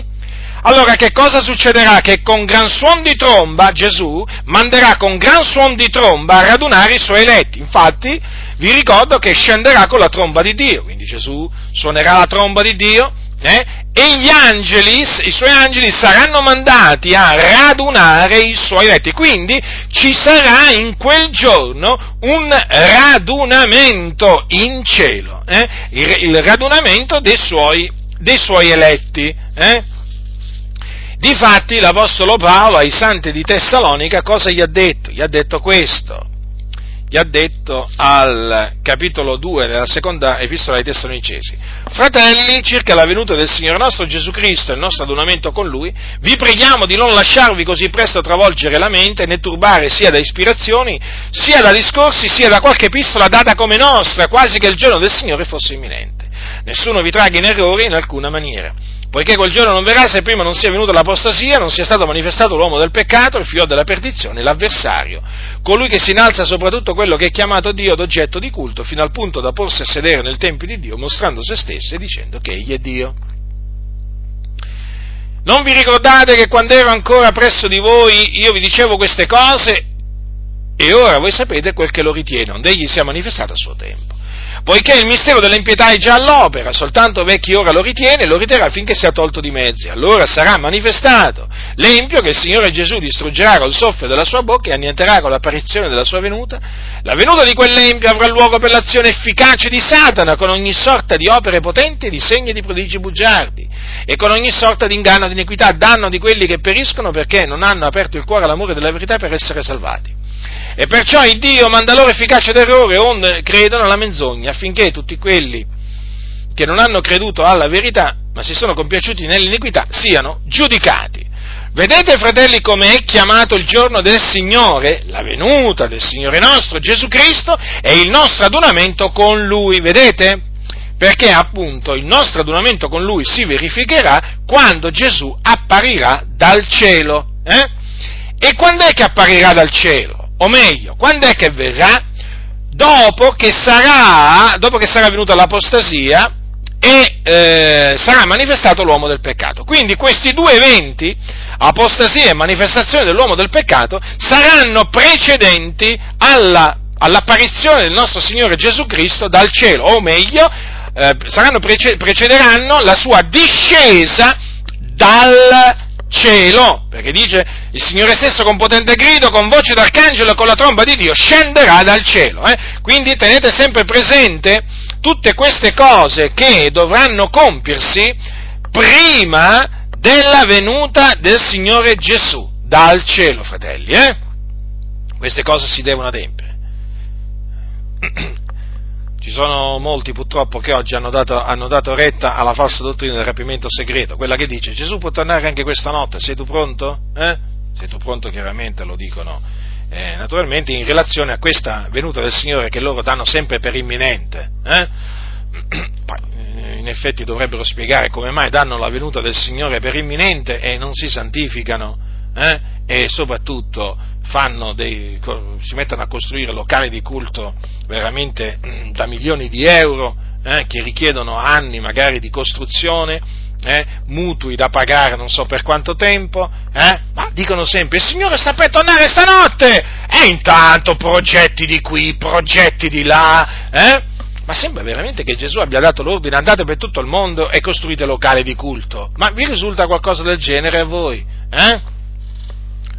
Allora che cosa succederà? Che con gran suon di tromba Gesù manderà con gran suon di tromba a radunare i suoi eletti. Infatti vi ricordo che scenderà con la tromba di Dio, quindi Gesù suonerà la tromba di Dio eh? e gli angeli, i suoi angeli saranno mandati a radunare i suoi eletti. Quindi ci sarà in quel giorno un radunamento in cielo, eh? il, il, radunamento dei suoi, dei suoi eletti. Eh? Difatti l'Apostolo Paolo ai santi di Tessalonica cosa gli ha detto? Gli ha detto questo, gli ha detto al capitolo 2 della seconda epistola ai Tessalonicesi, fratelli, circa la venuta del Signore nostro Gesù Cristo e il nostro adunamento con Lui, vi preghiamo di non lasciarvi così presto travolgere la mente né turbare sia da ispirazioni, sia da discorsi, sia da qualche epistola data come nostra, quasi che il giorno del Signore fosse imminente. Nessuno vi tragga in errore in alcuna maniera poiché quel giorno non verrà se prima non sia venuta l'apostasia, non sia stato manifestato l'uomo del peccato, il figlio della perdizione, l'avversario, colui che si innalza soprattutto quello che è chiamato Dio d'oggetto di culto, fino al punto da porsi a sedere nel Tempio di Dio, mostrando se stesso e dicendo che egli è Dio. Non vi ricordate che quando ero ancora presso di voi io vi dicevo queste cose? E ora voi sapete quel che lo ritiene, onde egli sia manifestato a suo tempo poiché il mistero dell'impietà è già all'opera, soltanto vecchi ora lo ritiene e lo riterrà finché sia tolto di mezzi. Allora sarà manifestato l'empio che il Signore Gesù distruggerà col soffio della sua bocca e annienterà con l'apparizione della sua venuta. La venuta di quell'empio avrà luogo per l'azione efficace di Satana con ogni sorta di opere potenti, di segni e di prodigi bugiardi e con ogni sorta di inganno e di iniquità, danno di quelli che periscono perché non hanno aperto il cuore all'amore della verità per essere salvati. E perciò il Dio manda loro efficace terrore onde credono alla menzogna, affinché tutti quelli che non hanno creduto alla verità, ma si sono compiaciuti nell'iniquità, siano giudicati. Vedete, fratelli, come è chiamato il giorno del Signore, la venuta del Signore nostro Gesù Cristo e il nostro adunamento con Lui, vedete? Perché appunto il nostro adunamento con Lui si verificherà quando Gesù apparirà dal cielo. Eh? E quando è che apparirà dal cielo? O meglio, quando è che verrà? Dopo che sarà, dopo che sarà venuta l'apostasia e eh, sarà manifestato l'uomo del peccato. Quindi questi due eventi, apostasia e manifestazione dell'uomo del peccato, saranno precedenti alla, all'apparizione del nostro Signore Gesù Cristo dal cielo, o meglio, eh, saranno precederanno la sua discesa dal cielo, perché dice il Signore stesso con potente grido, con voce d'arcangelo e con la tromba di Dio scenderà dal cielo. Eh? Quindi tenete sempre presente tutte queste cose che dovranno compiersi prima della venuta del Signore Gesù dal cielo, fratelli. Eh? Queste cose si devono adempiere. Ci sono molti purtroppo che oggi hanno dato, hanno dato, retta alla falsa dottrina del rapimento segreto, quella che dice Gesù può tornare anche questa notte, sei tu pronto? Eh? Sei tu pronto chiaramente lo dicono eh, naturalmente in relazione a questa venuta del Signore che loro danno sempre per imminente. Eh? In effetti dovrebbero spiegare come mai danno la venuta del Signore per imminente e non si santificano eh? e soprattutto dei, si mettono a costruire locali di culto veramente mm, da milioni di euro, eh, che richiedono anni magari di costruzione, eh, mutui da pagare non so per quanto tempo, eh, ma dicono sempre il Signore sta per tornare stanotte e intanto progetti di qui, progetti di là, eh? ma sembra veramente che Gesù abbia dato l'ordine andate per tutto il mondo e costruite locali di culto, ma vi risulta qualcosa del genere a voi?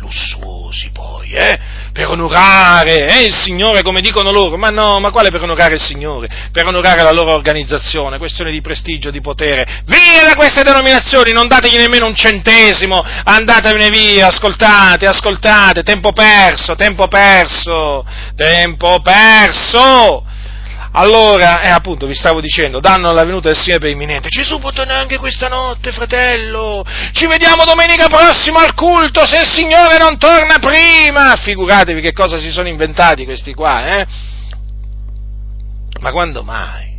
Lussuosi poi, eh? Per onorare, eh, il Signore come dicono loro, ma no, ma quale per onorare il Signore? Per onorare la loro organizzazione, questione di prestigio, di potere. Via da queste denominazioni, non dategli nemmeno un centesimo, andatevene via, ascoltate, ascoltate, tempo perso, tempo perso, tempo perso! Allora, eh, appunto, vi stavo dicendo, danno la venuta del Signore per imminente. Gesù può tornare anche questa notte, fratello. Ci vediamo domenica prossima al culto se il Signore non torna prima. Figuratevi che cosa si sono inventati questi qua, eh? Ma quando mai?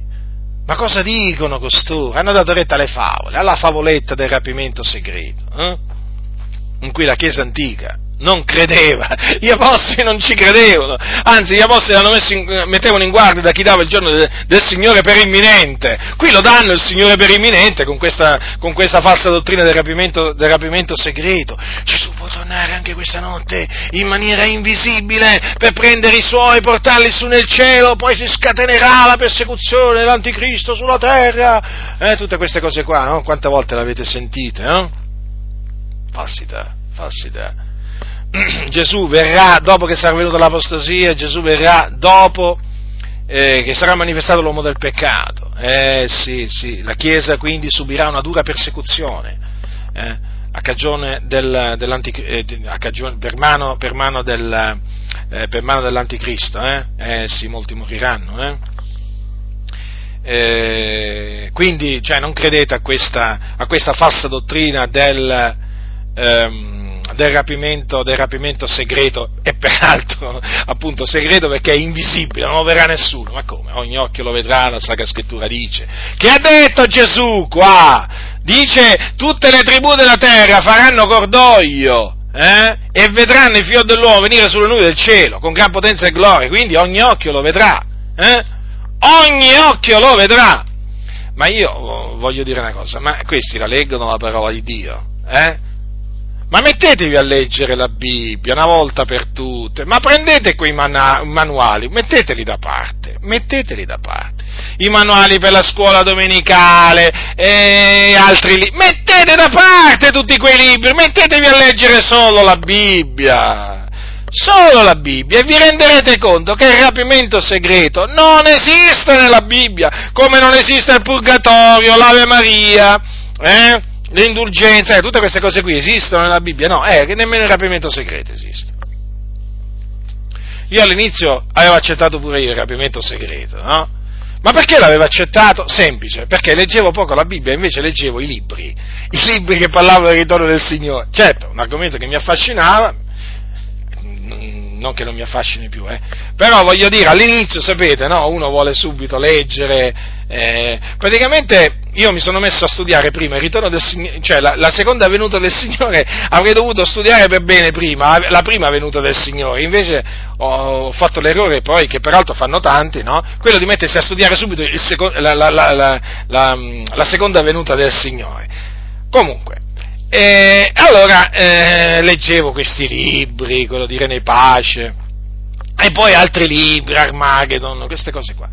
Ma cosa dicono costoro? Hanno dato retta alle favole, alla favoletta del rapimento segreto, eh? in cui la Chiesa antica non credeva, gli apostoli non ci credevano, anzi gli apostoli in, mettevano in guardia da chi dava il giorno de, del Signore per imminente, qui lo danno il Signore per imminente con questa, con questa falsa dottrina del rapimento, del rapimento, segreto. Gesù può tornare anche questa notte in maniera invisibile per prendere i suoi e portarli su nel cielo, poi si scatenerà la persecuzione dell'anticristo sulla terra, eh, tutte queste cose qua, no? Quante volte l'avete sentite, no? Falsità, falsità. Gesù verrà dopo che sarà venuta l'apostasia, Gesù verrà dopo eh, che sarà manifestato l'uomo del peccato. Eh sì, sì, la Chiesa quindi subirà una dura persecuzione eh, a cagione del, eh, a cagione, per, mano, per, mano del, eh, per, mano, dell'anticristo. Eh? eh sì, molti moriranno. quindi cioè, non credete a questa, a questa falsa dottrina del... Ehm, del rapimento, del rapimento segreto, e peraltro appunto segreto perché è invisibile, non lo verrà nessuno, ma come? Ogni occhio lo vedrà, la Sacra Scrittura dice. Che ha detto Gesù qua? Dice tutte le tribù della terra faranno cordoglio. Eh? E vedranno il figlio dell'uomo venire sulle nubi del cielo con gran potenza e gloria, quindi ogni occhio lo vedrà. Eh? Ogni occhio lo vedrà. Ma io voglio dire una cosa, ma questi la leggono la parola di Dio? Eh? Ma mettetevi a leggere la Bibbia una volta per tutte, ma prendete quei man- manuali, metteteli da parte, metteteli da parte. I manuali per la scuola domenicale e altri libri, mettete da parte tutti quei libri, mettetevi a leggere solo la Bibbia. Solo la Bibbia e vi renderete conto che il rapimento segreto non esiste nella Bibbia, come non esiste il purgatorio, l'Ave Maria, eh? Le indulgenze, eh, tutte queste cose qui esistono nella Bibbia? No, eh, che nemmeno il rapimento segreto esiste. Io all'inizio avevo accettato pure io il rapimento segreto, no? Ma perché l'avevo accettato? Semplice, perché leggevo poco la Bibbia, invece leggevo i libri, i libri che parlavano del ritorno del Signore. Certo, un argomento che mi affascinava, non che non mi affascini più, eh, però voglio dire, all'inizio, sapete, no? Uno vuole subito leggere, eh, praticamente io mi sono messo a studiare prima il ritorno del Signore, cioè la, la, seconda venuta del Signore, avrei dovuto studiare per bene prima, la prima venuta del Signore, invece ho fatto l'errore poi, che peraltro fanno tanti, no? quello di mettersi a studiare subito seco, la, la, la, seconda venuta del Signore. Comunque, eh, allora eh, leggevo questi libri, quello di René Pace, e poi altri libri, Armageddon, queste cose qua.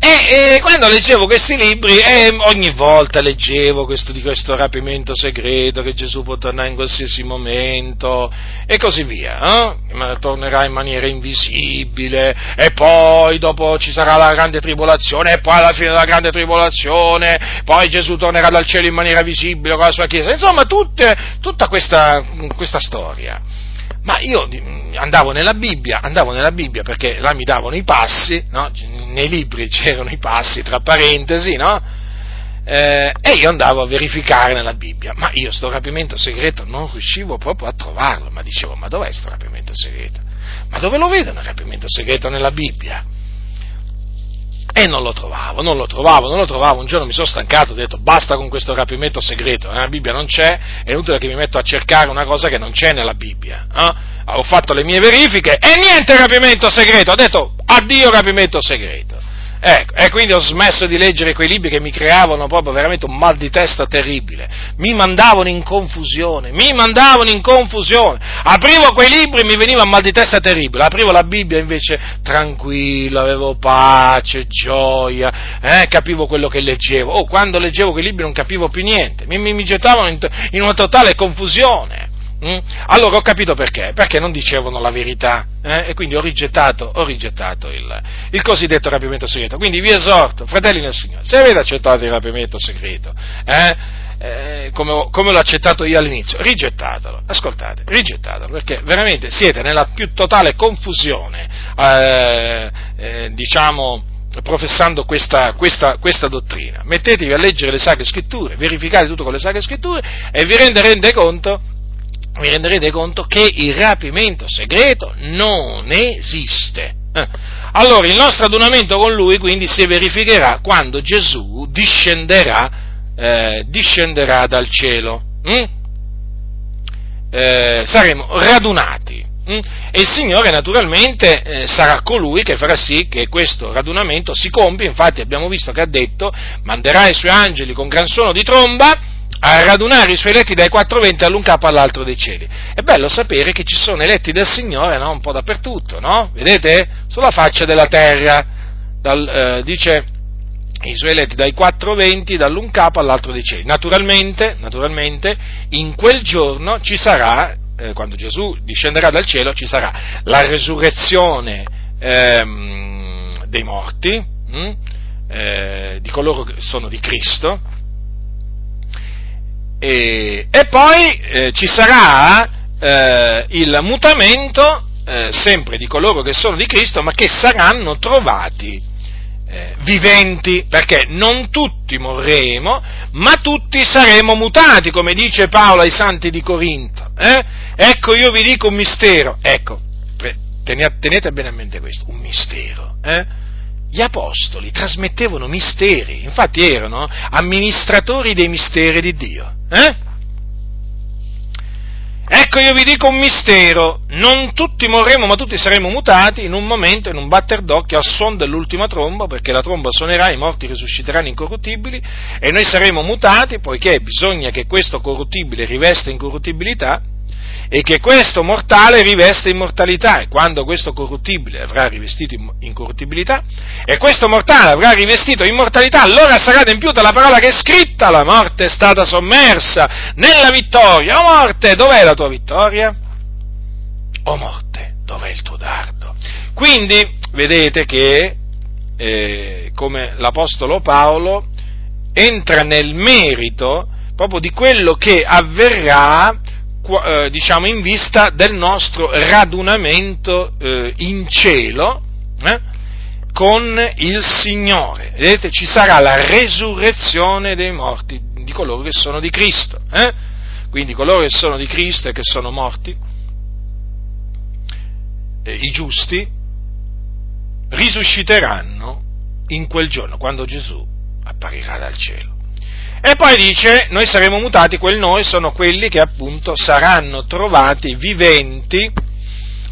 E, e, quando leggevo questi libri, eh, ogni volta leggevo questo, di questo rapimento segreto, che Gesù può tornare in qualsiasi momento, e così via, eh? Tornerà in maniera invisibile, e poi dopo ci sarà la grande tribolazione, e poi alla fine della grande tribolazione, poi Gesù tornerà dal cielo in maniera visibile con la sua Chiesa, insomma tutte, tutta questa, questa storia. Ma io andavo nella Bibbia, andavo nella Bibbia perché là mi davano i passi, no? nei libri c'erano i passi tra parentesi, no? eh, e io andavo a verificare nella Bibbia, ma io sto rapimento segreto non riuscivo proprio a trovarlo, ma dicevo, ma dov'è sto rapimento segreto? Ma dove lo vedo nel rapimento segreto nella Bibbia? E non lo trovavo, non lo trovavo, non lo trovavo. Un giorno mi sono stancato, ho detto basta con questo rapimento segreto, nella Bibbia non c'è, è inutile che mi metto a cercare una cosa che non c'è nella Bibbia. Eh? Ho fatto le mie verifiche e niente rapimento segreto, ho detto addio rapimento segreto. Ecco, e quindi ho smesso di leggere quei libri che mi creavano proprio veramente un mal di testa terribile. Mi mandavano in confusione, mi mandavano in confusione. Aprivo quei libri e mi veniva un mal di testa terribile. Aprivo la Bibbia invece tranquillo, avevo pace, gioia, eh, capivo quello che leggevo. Oh, quando leggevo quei libri non capivo più niente, mi, mi, mi gettavano in, in una totale confusione. Mm? Allora ho capito perché, perché non dicevano la verità eh? e quindi ho rigettato, ho rigettato il, il, cosiddetto rapimento segreto. Quindi vi esorto, fratelli nel Signore, se avete accettato il rapimento segreto, eh, eh, come, come, l'ho accettato io all'inizio, rigettatelo, ascoltate, rigettatelo, perché veramente siete nella più totale confusione, eh, eh, diciamo, professando questa, questa, questa, dottrina. Mettetevi a leggere le sacre scritture, verificate tutto con le sacre scritture e vi renderete conto vi renderete conto che il rapimento segreto non esiste. Eh. Allora il nostro adunamento con lui quindi si verificherà quando Gesù discenderà, eh, discenderà dal cielo. Mm? Eh, saremo radunati mm? e il Signore naturalmente eh, sarà colui che farà sì che questo radunamento si compia, infatti abbiamo visto che ha detto manderà i suoi angeli con gran suono di tromba a radunare i suoi eletti dai quattro venti all'un capo all'altro dei cieli. È bello sapere che ci sono eletti del Signore no? un po' dappertutto, no? Vedete? Sulla faccia della terra. Dal, eh, dice i suoi eletti dai quattro venti, dall'un capo all'altro dei cieli. Naturalmente, naturalmente in quel giorno ci sarà, eh, quando Gesù discenderà dal cielo, ci sarà la resurrezione ehm, dei morti, hm? eh, di coloro che sono di Cristo, e, e poi eh, ci sarà eh, il mutamento eh, sempre di coloro che sono di Cristo, ma che saranno trovati eh, viventi, perché non tutti morremo, ma tutti saremo mutati, come dice Paolo ai santi di Corinto. Eh? Ecco, io vi dico un mistero, ecco, tenete bene a mente questo, un mistero. Eh? Gli apostoli trasmettevano misteri, infatti erano amministratori dei misteri di Dio. Eh? Ecco io vi dico un mistero, non tutti morremo ma tutti saremo mutati in un momento, in un batter d'occhio al suono dell'ultima tromba, perché la tromba suonerà, i morti risusciteranno incorruttibili e noi saremo mutati poiché bisogna che questo corruttibile rivesta incorruttibilità e che questo mortale riveste immortalità e quando questo corruttibile avrà rivestito incorruttibilità e questo mortale avrà rivestito immortalità, allora sarà adempiuta la parola che è scritta, la morte è stata sommersa nella vittoria. O morte, dov'è la tua vittoria? O morte, dov'è il tuo dardo? Quindi vedete che, eh, come l'Apostolo Paolo, entra nel merito proprio di quello che avverrà diciamo in vista del nostro radunamento eh, in cielo eh, con il Signore. Vedete, ci sarà la resurrezione dei morti, di coloro che sono di Cristo. Eh? Quindi coloro che sono di Cristo e che sono morti, eh, i giusti, risusciteranno in quel giorno, quando Gesù apparirà dal cielo. E poi dice, noi saremo mutati, quel noi sono quelli che appunto saranno trovati viventi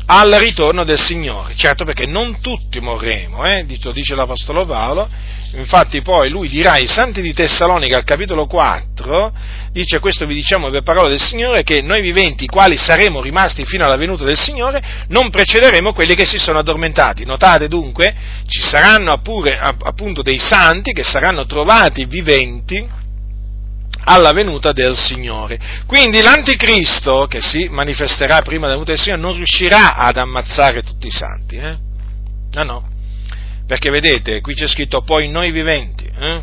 al ritorno del Signore. Certo perché non tutti morremo, eh? lo dice l'Apostolo Paolo, infatti poi lui dirà ai santi di Tessalonica al capitolo 4, dice questo vi diciamo per parola del Signore, che noi viventi, quali saremo rimasti fino alla venuta del Signore, non precederemo quelli che si sono addormentati. Notate dunque, ci saranno pure, appunto dei santi che saranno trovati viventi, alla venuta del Signore. Quindi l'anticristo, che si manifesterà prima della venuta del Signore, non riuscirà ad ammazzare tutti i santi. Eh? No, no. Perché vedete, qui c'è scritto poi noi viventi. Eh?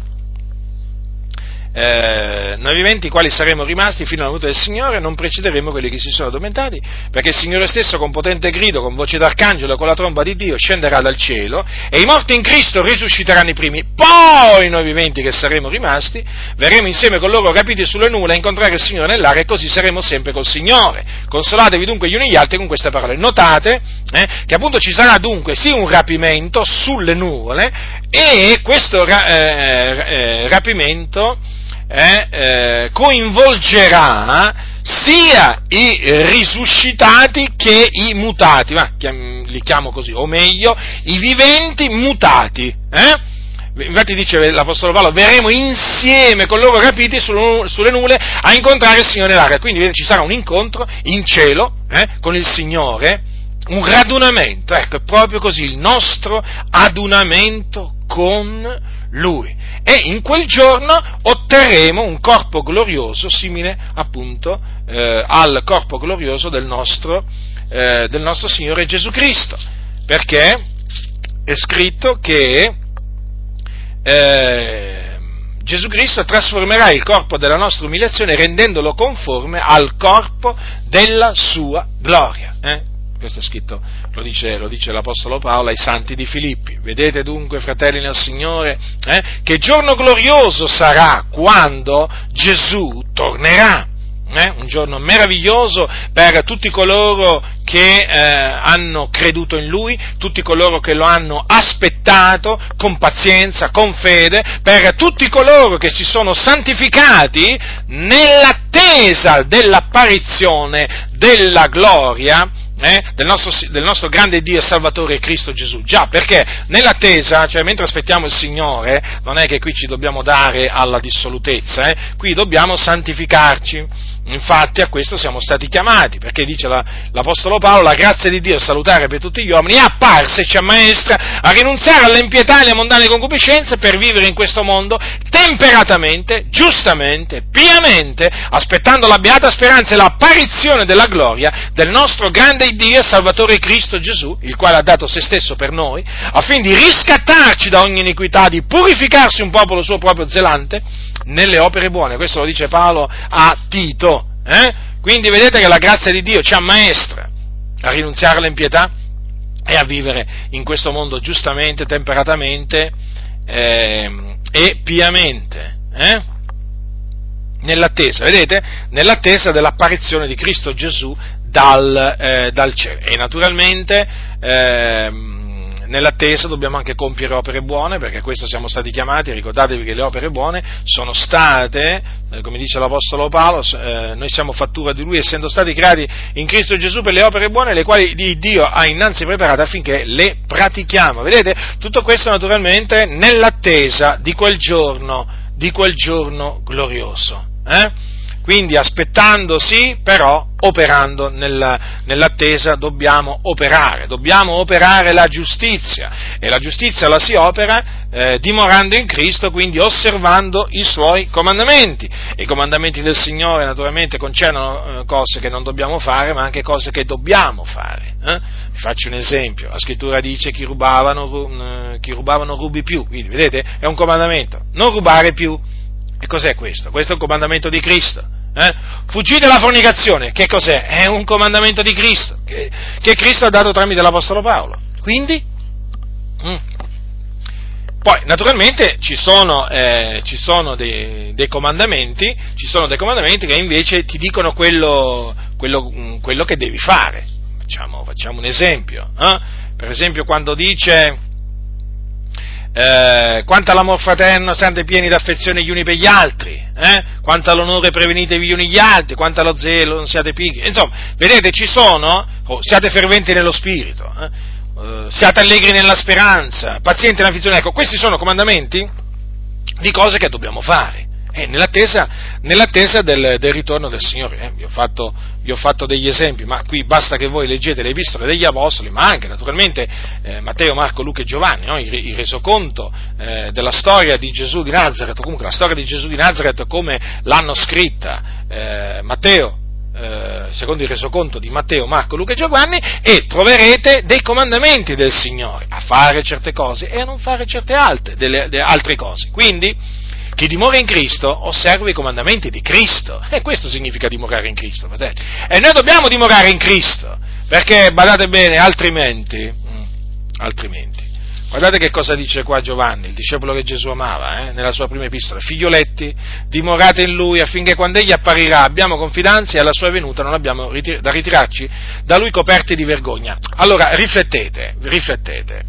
Eh, noi viventi quali saremo rimasti fino alla venuta del Signore, non precederemo quelli che si sono addormentati, perché il Signore stesso con potente grido, con voce d'arcangelo con la tromba di Dio scenderà dal cielo e i morti in Cristo risusciteranno i primi, poi noi viventi che saremo rimasti verremo insieme con loro capiti sulle nuvole a incontrare il Signore nell'aria e così saremo sempre col Signore. Consolatevi dunque gli uni gli altri con queste parole. Notate eh, che appunto ci sarà dunque sì un rapimento sulle nuvole e questo ra- eh, eh rapimento eh, eh, coinvolgerà sia i risuscitati che i mutati, ma li chiamo così, o meglio, i viventi mutati. Eh? Infatti dice l'Apostolo Paolo, verremo insieme con loro capiti sulle nuvole a incontrare il Signore nell'aria. Quindi ci sarà un incontro in cielo eh, con il Signore, un radunamento, ecco, è proprio così, il nostro adunamento con Lui e in quel giorno otterremo un corpo glorioso simile appunto eh, al corpo glorioso del nostro, eh, del nostro Signore Gesù Cristo, perché è scritto che eh, Gesù Cristo trasformerà il corpo della nostra umiliazione rendendolo conforme al corpo della sua gloria. Eh? Questo è scritto, lo dice, lo dice, l'Apostolo Paolo ai santi di Filippi. Vedete dunque, fratelli nel Signore, eh, che giorno glorioso sarà quando Gesù tornerà. Eh, un giorno meraviglioso per tutti coloro che eh, hanno creduto in Lui, tutti coloro che lo hanno aspettato con pazienza, con fede, per tutti coloro che si sono santificati nell'attesa dell'apparizione della gloria eh, del, nostro, del, nostro, grande Dio e Salvatore Cristo Gesù. Già, perché nell'attesa, cioè mentre aspettiamo il Signore, non è che qui ci dobbiamo dare alla dissolutezza, eh, qui dobbiamo santificarci. Infatti a questo siamo stati chiamati, perché dice la, l'Apostolo Paolo, la grazia di Dio salutare per tutti gli uomini è apparsa e ci ammaestra a rinunziare all'impietà e alle mondane concupiscenze per vivere in questo mondo temperatamente, giustamente, piamente, aspettando la beata speranza e l'apparizione della gloria del nostro grande Dio e Salvatore Cristo Gesù, il quale ha dato se stesso per noi, affinché riscattarci da ogni iniquità, di purificarsi un popolo suo proprio zelante nelle opere buone. Questo lo dice Paolo a Tito. Eh? Quindi vedete che la grazia di Dio ci ammaestra a rinunziare all'impietà e a vivere in questo mondo giustamente, temperatamente eh, e piamente. Eh? Nell'attesa, vedete? Nell'attesa dell'apparizione di Cristo Gesù dal, eh, dal cielo. E naturalmente eh, nell'attesa dobbiamo anche compiere opere buone, perché a questo siamo stati chiamati, ricordatevi che le opere buone sono state, eh, come dice l'Apostolo Paolo, eh, noi siamo fattura di Lui, essendo stati creati in Cristo Gesù per le opere buone, le quali Dio ha innanzi preparate affinché le pratichiamo. Vedete? Tutto questo naturalmente nell'attesa di quel giorno, di quel giorno glorioso. Eh? Quindi aspettando sì, però operando nella, nell'attesa dobbiamo operare, dobbiamo operare la giustizia e la giustizia la si opera eh, dimorando in Cristo, quindi osservando i suoi comandamenti. I comandamenti del Signore naturalmente concernono eh, cose che non dobbiamo fare, ma anche cose che dobbiamo fare. Eh? Faccio un esempio, la scrittura dice chi rubava non, chi rubava non rubi più, quindi vedete è un comandamento, non rubare più. E cos'è questo? Questo è un comandamento di Cristo. Eh? Fuggite dalla fornicazione, che cos'è? È un comandamento di Cristo, che, che Cristo ha dato tramite l'Apostolo Paolo. Quindi, mm. poi naturalmente ci sono, eh, ci sono dei, dei, comandamenti, ci sono dei comandamenti che invece ti dicono quello, quello, mm, quello che devi fare. Facciamo, facciamo un esempio. Eh? Per esempio quando dice eh, quanto all'amor fraterno siate pieni d'affezione gli uni per gli altri, eh? quanto all'onore prevenitevi gli uni gli altri, quanto allo zelo non siate pigri. Insomma, vedete, ci sono, oh, siate ferventi nello spirito, eh? uh, siate allegri nella speranza, pazienti nell'afflizione. Ecco, questi sono comandamenti di cose che dobbiamo fare. Eh, nell'attesa, nell'attesa del, del, ritorno del Signore. Eh, vi, ho fatto, vi, ho fatto, degli esempi, ma qui basta che voi leggete le epistole degli Apostoli, ma anche naturalmente eh, Matteo, Marco, Luca e Giovanni, no? il, il, resoconto eh, della storia di Gesù di Nazareth, comunque la storia di Gesù di Nazareth come l'hanno scritta eh, Matteo, eh, secondo il resoconto di Matteo, Marco, Luca e Giovanni, e troverete dei comandamenti del Signore a fare certe cose e a non fare certe altre, delle, delle altre cose. Quindi, chi dimora in Cristo osserva i comandamenti di Cristo. E questo significa dimorare in Cristo, fratelli. E noi dobbiamo dimorare in Cristo, perché, badate bene, altrimenti, mm, altrimenti, guardate che cosa dice qua Giovanni, il discepolo che Gesù amava, eh, nella sua prima epistola, figlioletti, dimorate in Lui affinché quando Egli apparirà abbiamo confidenza e alla sua venuta non abbiamo da ritirarci da Lui coperti di vergogna. Allora, riflettete, riflettete.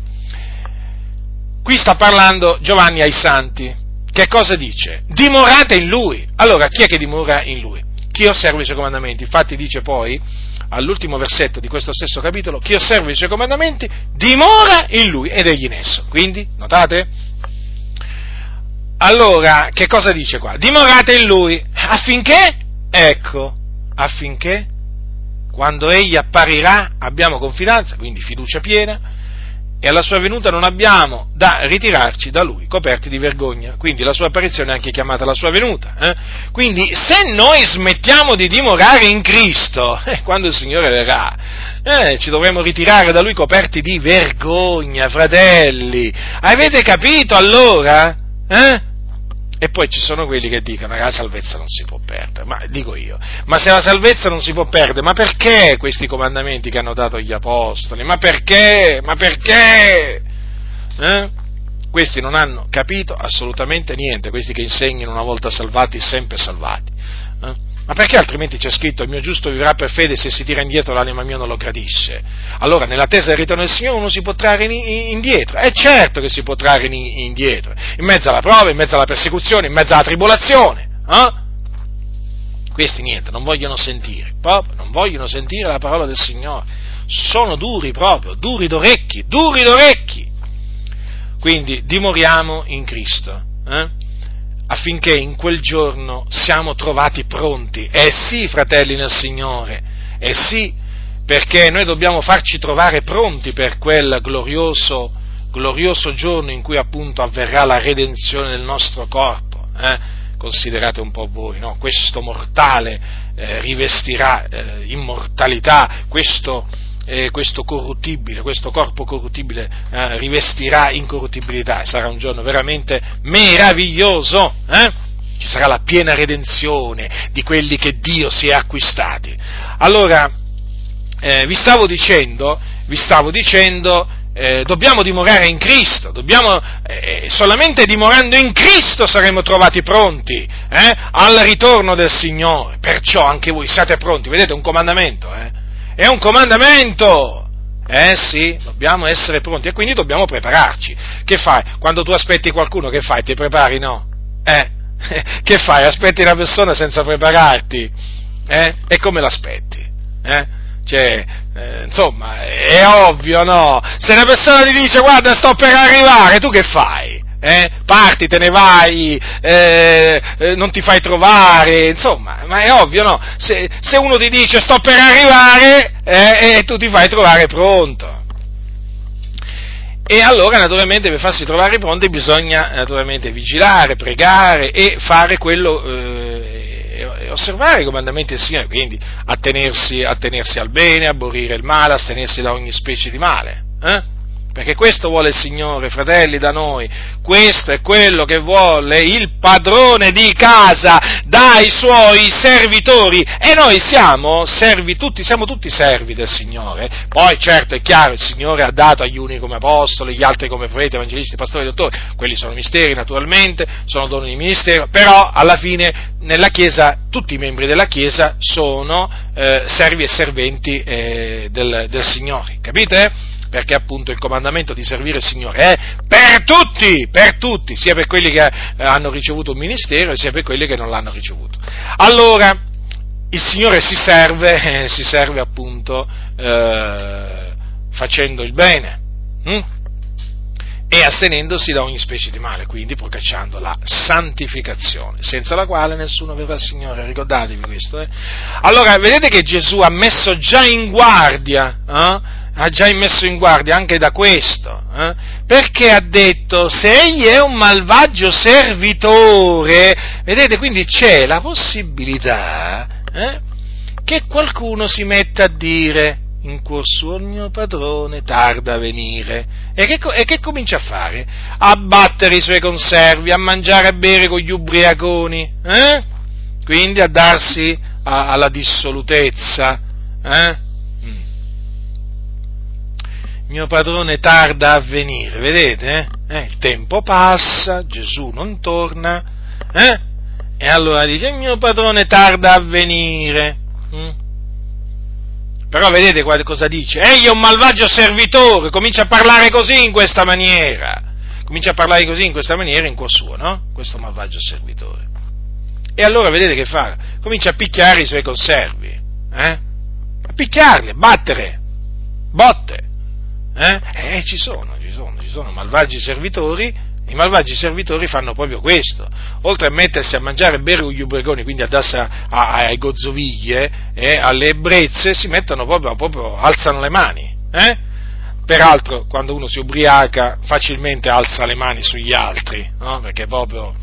Qui sta parlando Giovanni ai santi, che cosa dice? Dimorate in lui. Allora, chi è che dimora in lui? Chi osserva i suoi comandamenti. Infatti dice poi, all'ultimo versetto di questo stesso capitolo, chi osserva i suoi comandamenti dimora in lui ed egli in esso. Quindi, notate? Allora, che cosa dice qua? Dimorate in lui affinché, ecco, affinché quando egli apparirà abbiamo confidenza, quindi fiducia piena, e alla sua venuta non abbiamo da ritirarci da lui, coperti di vergogna. Quindi la sua apparizione è anche chiamata la sua venuta. Eh? Quindi se noi smettiamo di dimorare in Cristo, eh, quando il Signore verrà, eh, ci dovremo ritirare da lui coperti di vergogna, fratelli. Avete capito allora? Eh? E poi ci sono quelli che dicono che la salvezza non si può perdere, ma dico io, ma se la salvezza non si può perdere, ma perché questi comandamenti che hanno dato gli apostoli? Ma perché? Ma perché? Eh? Questi non hanno capito assolutamente niente, questi che insegnano una volta salvati, sempre salvati. Ma perché altrimenti c'è scritto il mio giusto vivrà per fede se si tira indietro l'anima mia non lo gradisce? Allora nell'attesa del ritorno del Signore uno si può trarre indietro, è certo che si può trarre indietro, in mezzo alla prova, in mezzo alla persecuzione, in mezzo alla tribolazione. Eh? Questi niente, non vogliono sentire, proprio non vogliono sentire la parola del Signore, sono duri proprio, duri d'orecchi, duri d'orecchi. Quindi dimoriamo in Cristo. Eh? Affinché in quel giorno siamo trovati pronti. Eh sì, fratelli nel Signore, eh sì, perché noi dobbiamo farci trovare pronti per quel glorioso, glorioso giorno in cui appunto avverrà la redenzione del nostro corpo. Eh? Considerate un po' voi, no? questo mortale eh, rivestirà eh, immortalità, questo eh, questo corruttibile, questo corpo corruttibile eh, rivestirà incorruttibilità e sarà un giorno veramente meraviglioso. Eh? Ci sarà la piena redenzione di quelli che Dio si è acquistati. Allora, eh, vi stavo dicendo, vi stavo dicendo eh, dobbiamo dimorare in Cristo, dobbiamo, eh, solamente dimorando in Cristo saremo trovati pronti eh, al ritorno del Signore. Perciò anche voi siate pronti, vedete un comandamento, eh? È un comandamento! Eh sì, dobbiamo essere pronti e quindi dobbiamo prepararci. Che fai? Quando tu aspetti qualcuno, che fai? Ti prepari? No? Eh? Che fai? Aspetti una persona senza prepararti? Eh? E come l'aspetti? Eh? Cioè, eh, insomma, è ovvio, no? Se una persona ti dice guarda sto per arrivare, tu che fai? Eh? parti, te ne vai, eh, eh, non ti fai trovare, insomma, ma è ovvio, no? Se, se uno ti dice sto per arrivare eh, e tu ti fai trovare pronto. E allora naturalmente per farsi trovare pronti bisogna naturalmente vigilare, pregare e fare quello, eh, osservare i comandamenti del Signore, quindi attenersi, attenersi al bene, aborrire il male, astenersi da ogni specie di male. Eh? Perché questo vuole il Signore, fratelli, da noi. Questo è quello che vuole il padrone di casa dai suoi servitori. E noi siamo servi tutti, siamo tutti servi del Signore. Poi, certo, è chiaro, il Signore ha dato agli uni come apostoli, gli altri come profeti, evangelisti, pastori, dottori. Quelli sono misteri, naturalmente, sono doni di ministero. Però, alla fine, nella Chiesa, tutti i membri della Chiesa sono eh, servi e serventi eh, del, del Signore. Capite? Perché appunto il comandamento di servire il Signore è per tutti, per tutti, sia per quelli che hanno ricevuto un ministero, sia per quelli che non l'hanno ricevuto. Allora, il Signore si serve, eh, si serve appunto eh, facendo il bene. Hm? e astenendosi da ogni specie di male, quindi procacciando la santificazione, senza la quale nessuno vedrà il Signore, ricordatevi questo. Eh? Allora, vedete che Gesù ha messo già in guardia, eh? Ha già messo in guardia anche da questo, eh? perché ha detto, se egli è un malvagio servitore, vedete, quindi c'è la possibilità eh, che qualcuno si metta a dire, in cuor suo il mio padrone tarda a venire. E che, e che, comincia a fare? A battere i suoi conservi, a mangiare e bere con gli ubriaconi, eh? quindi a darsi a, alla dissolutezza. Eh? Mio padrone tarda a venire, vedete? Eh? il tempo passa, Gesù non torna, eh? e allora dice: Mio padrone tarda a venire. Mm? Però vedete cosa dice? Egli è un malvagio servitore, comincia a parlare così in questa maniera. Comincia a parlare così in questa maniera in cuor suo, no? Questo malvagio servitore. E allora vedete che fa? Comincia a picchiare i suoi conservi, eh? A picchiarli, a battere, botte. Eh? eh, ci sono, ci sono, ci sono malvagi servitori i malvagi servitori fanno proprio questo, oltre a mettersi a mangiare e bere gli ubriaconi, quindi a darsi ai gozzoviglie eh, alle ebbrezze, si mettono proprio, proprio alzano le mani. Eh? Peraltro, quando uno si ubriaca, facilmente alza le mani sugli altri, no? perché proprio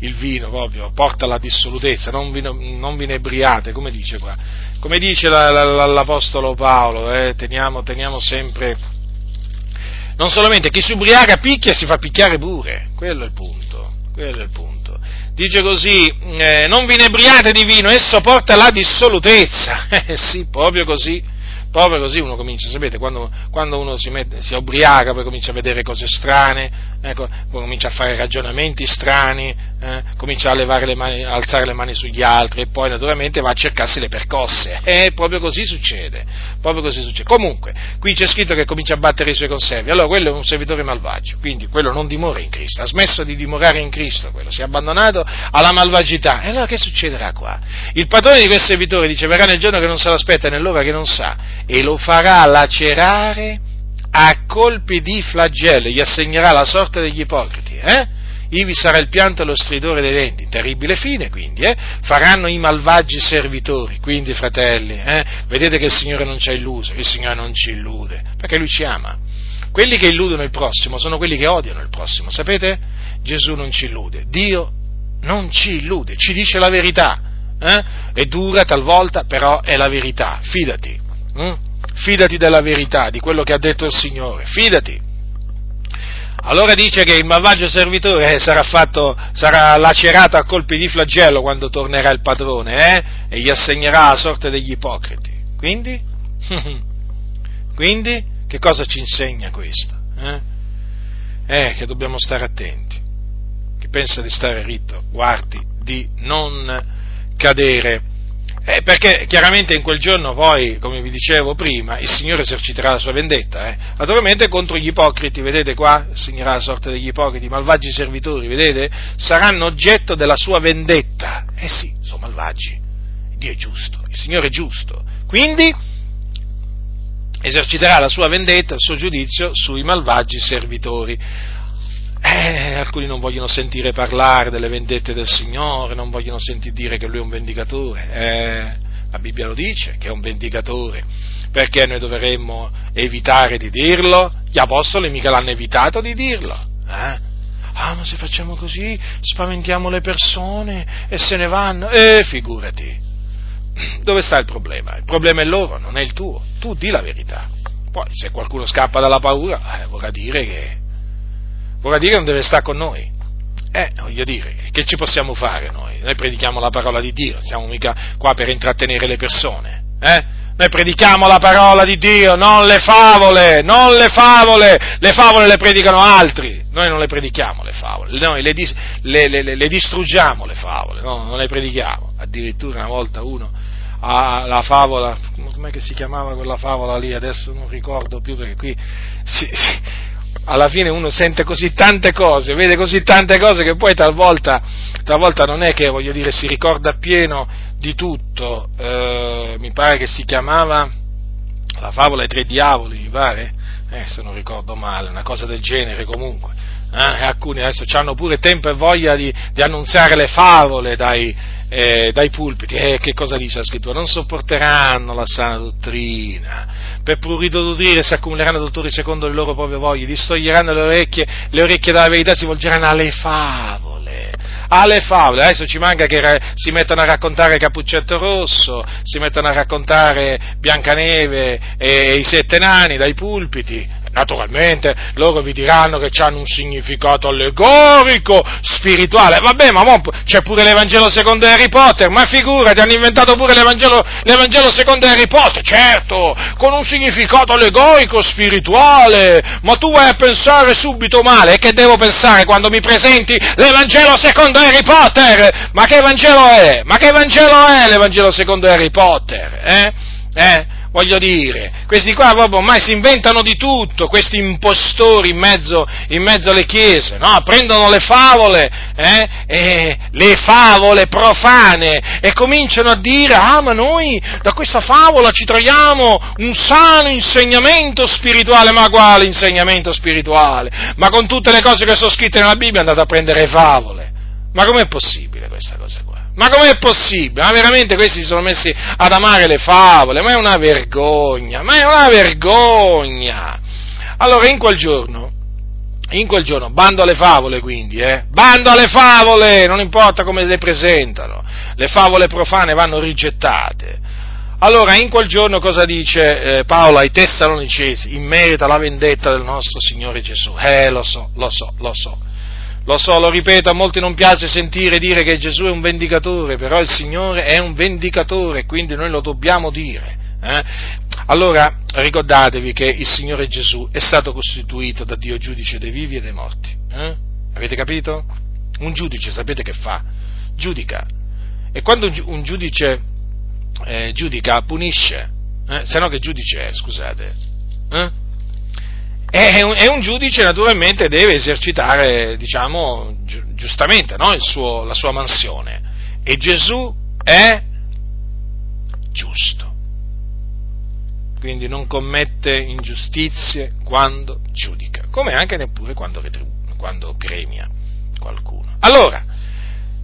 il vino proprio porta alla dissolutezza, non vi, non vi inebriate, come dice qua. Come dice la, la, l'Apostolo Paolo, eh? teniamo, teniamo sempre non solamente chi si ubriaca picchia si fa picchiare pure, quello è il punto, quello è il punto. Dice così, eh, non vi inebriate di vino, esso porta la dissolutezza, eh sì, proprio così, proprio così uno comincia, sapete, quando, quando uno si, mette, si ubriaca, poi comincia a vedere cose strane, ecco, poi comincia a fare ragionamenti strani, eh, comincia a, le mani, a alzare le mani sugli altri e poi naturalmente va a cercarsi le percosse. E proprio così succede, proprio così succede. Comunque, qui c'è scritto che comincia a battere i suoi conservi, allora quello è un servitore malvagio, quindi quello non dimora in Cristo, ha smesso di dimorare in Cristo, quello si è abbandonato alla malvagità. E allora che succederà qua? Il padrone di quel servitore dice verrà nel giorno che non se l'aspetta e nell'ora che non sa e lo farà lacerare a colpi di flagello, gli assegnerà la sorte degli ipocriti, eh? Ivi sarà il pianto e lo stridore dei denti, terribile fine quindi, eh? faranno i malvagi servitori, quindi fratelli, eh? vedete che il Signore non ci ha illuso, il Signore non ci illude, perché Lui ci ama. Quelli che illudono il prossimo sono quelli che odiano il prossimo, sapete? Gesù non ci illude, Dio non ci illude, ci dice la verità, eh? è dura talvolta, però è la verità, fidati. Hm? Fidati della verità, di quello che ha detto il Signore, fidati. Allora dice che il malvagio servitore eh, sarà, fatto, sarà lacerato a colpi di flagello quando tornerà il padrone eh? e gli assegnerà la sorte degli ipocriti. Quindi? Quindi? Che cosa ci insegna questo? Eh? eh, che dobbiamo stare attenti. Chi pensa di stare ritto, guardi di non cadere eh, perché chiaramente in quel giorno poi, come vi dicevo prima, il Signore eserciterà la sua vendetta, eh. naturalmente contro gli ipocriti, vedete qua, segnerà la sorte degli ipocriti, i malvagi servitori, vedete, saranno oggetto della sua vendetta. Eh sì, sono malvagi, Dio è giusto, il Signore è giusto, quindi eserciterà la sua vendetta, il suo giudizio sui malvagi servitori. Eh, alcuni non vogliono sentire parlare delle vendette del Signore, non vogliono sentire dire che Lui è un vendicatore. Eh, la Bibbia lo dice, che è un vendicatore. Perché noi dovremmo evitare di dirlo? Gli apostoli mica l'hanno evitato di dirlo. Eh? Ah, ma se facciamo così spaventiamo le persone e se ne vanno. Eh, figurati. Dove sta il problema? Il problema è loro, non è il tuo. Tu di la verità. Poi, se qualcuno scappa dalla paura, eh, vorrà dire che vorrà dire non deve stare con noi. Eh, voglio dire, che ci possiamo fare noi? Noi predichiamo la parola di Dio, siamo mica qua per intrattenere le persone, eh? Noi predichiamo la parola di Dio, non le favole, non le favole, le favole le predicano altri, noi non le predichiamo le favole, noi le, le, le, le distruggiamo le favole, no? non le predichiamo. Addirittura una volta uno alla favola, com'è che si chiamava quella favola lì? Adesso non ricordo più perché qui si, si, alla fine uno sente così tante cose, vede così tante cose che poi talvolta, talvolta non è che, voglio dire, si ricorda pieno di tutto. Eh, mi pare che si chiamava la favola ai tre diavoli, mi pare, eh, se non ricordo male, una cosa del genere comunque. Eh, alcuni adesso hanno pure tempo e voglia di, di annunziare le favole dai, eh, dai pulpiti. Eh, che cosa dice la scrittura? Non sopporteranno la sana dottrina. Per prurito d'udire si accumuleranno dottori secondo le loro proprie voglie, distoglieranno le orecchie, le orecchie dalla verità, si volgeranno alle favole alle favole. Adesso ci manca che si mettano a raccontare Cappuccetto Rosso, si mettano a raccontare Biancaneve e i sette nani dai pulpiti. Naturalmente loro vi diranno che hanno un significato allegorico, spirituale. Vabbè, ma c'è pure l'Evangelo secondo Harry Potter, ma figurati, hanno inventato pure l'Evangelo, l'Evangelo secondo Harry Potter, certo, con un significato allegorico, spirituale. Ma tu vai a pensare subito male, e che devo pensare quando mi presenti l'Evangelo secondo Harry Potter? Ma che Vangelo è? Ma che Vangelo è l'Evangelo secondo Harry Potter? Eh? Eh? Voglio dire, questi qua proprio ormai si inventano di tutto, questi impostori in mezzo, in mezzo alle chiese, no? prendono le favole, eh? le favole profane e cominciano a dire, ah ma noi da questa favola ci traiamo un sano insegnamento spirituale, ma quale insegnamento spirituale? Ma con tutte le cose che sono scritte nella Bibbia andate a prendere favole, ma com'è possibile questa cosa? Ma com'è possibile? Ma veramente questi si sono messi ad amare le favole? Ma è una vergogna, ma è una vergogna! Allora, in quel giorno, in quel giorno, bando alle favole quindi, eh? Bando alle favole! Non importa come le presentano, le favole profane vanno rigettate. Allora, in quel giorno cosa dice eh, Paolo ai Tessalonicesi in merito alla vendetta del nostro Signore Gesù? Eh, lo so, lo so, lo so. Lo so, lo ripeto, a molti non piace sentire dire che Gesù è un vendicatore, però il Signore è un vendicatore, quindi noi lo dobbiamo dire. Eh? Allora ricordatevi che il Signore Gesù è stato costituito da Dio giudice dei vivi e dei morti. Eh? Avete capito? Un giudice, sapete che fa? Giudica. E quando un giudice eh, giudica, punisce. Eh? Se no che giudice è, scusate? E un, e un giudice naturalmente deve esercitare, diciamo, gi- giustamente no? suo, la sua mansione. E Gesù è giusto. Quindi non commette ingiustizie quando giudica, come anche neppure quando, retribu- quando premia qualcuno. Allora,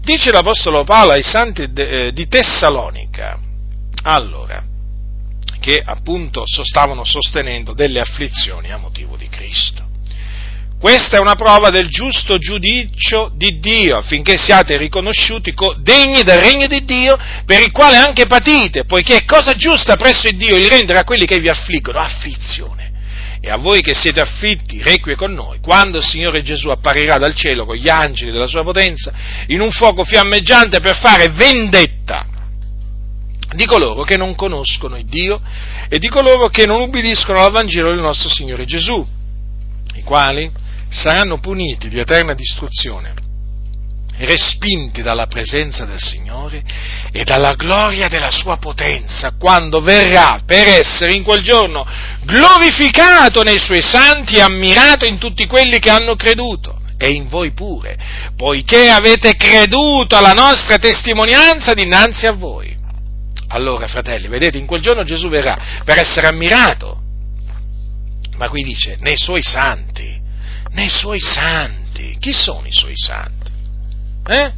dice l'Apostolo Paolo ai santi de- eh, di Tessalonica, allora, che appunto stavano sostenendo delle afflizioni a motivo di Cristo. Questa è una prova del giusto giudizio di Dio, affinché siate riconosciuti degni del regno di Dio, per il quale anche patite, poiché è cosa giusta presso il Dio il rendere a quelli che vi affliggono afflizione. E a voi che siete affitti, requie con noi, quando il Signore Gesù apparirà dal cielo con gli angeli della sua potenza, in un fuoco fiammeggiante per fare vendetta di coloro che non conoscono il Dio e di coloro che non ubbidiscono al Vangelo del nostro Signore Gesù, i quali saranno puniti di eterna distruzione, respinti dalla presenza del Signore e dalla gloria della sua potenza, quando verrà per essere in quel giorno glorificato nei suoi santi e ammirato in tutti quelli che hanno creduto e in voi pure, poiché avete creduto alla nostra testimonianza dinanzi a voi. Allora, fratelli, vedete, in quel giorno Gesù verrà per essere ammirato, ma qui dice, nei suoi santi, nei suoi santi. Chi sono i suoi santi? Eh?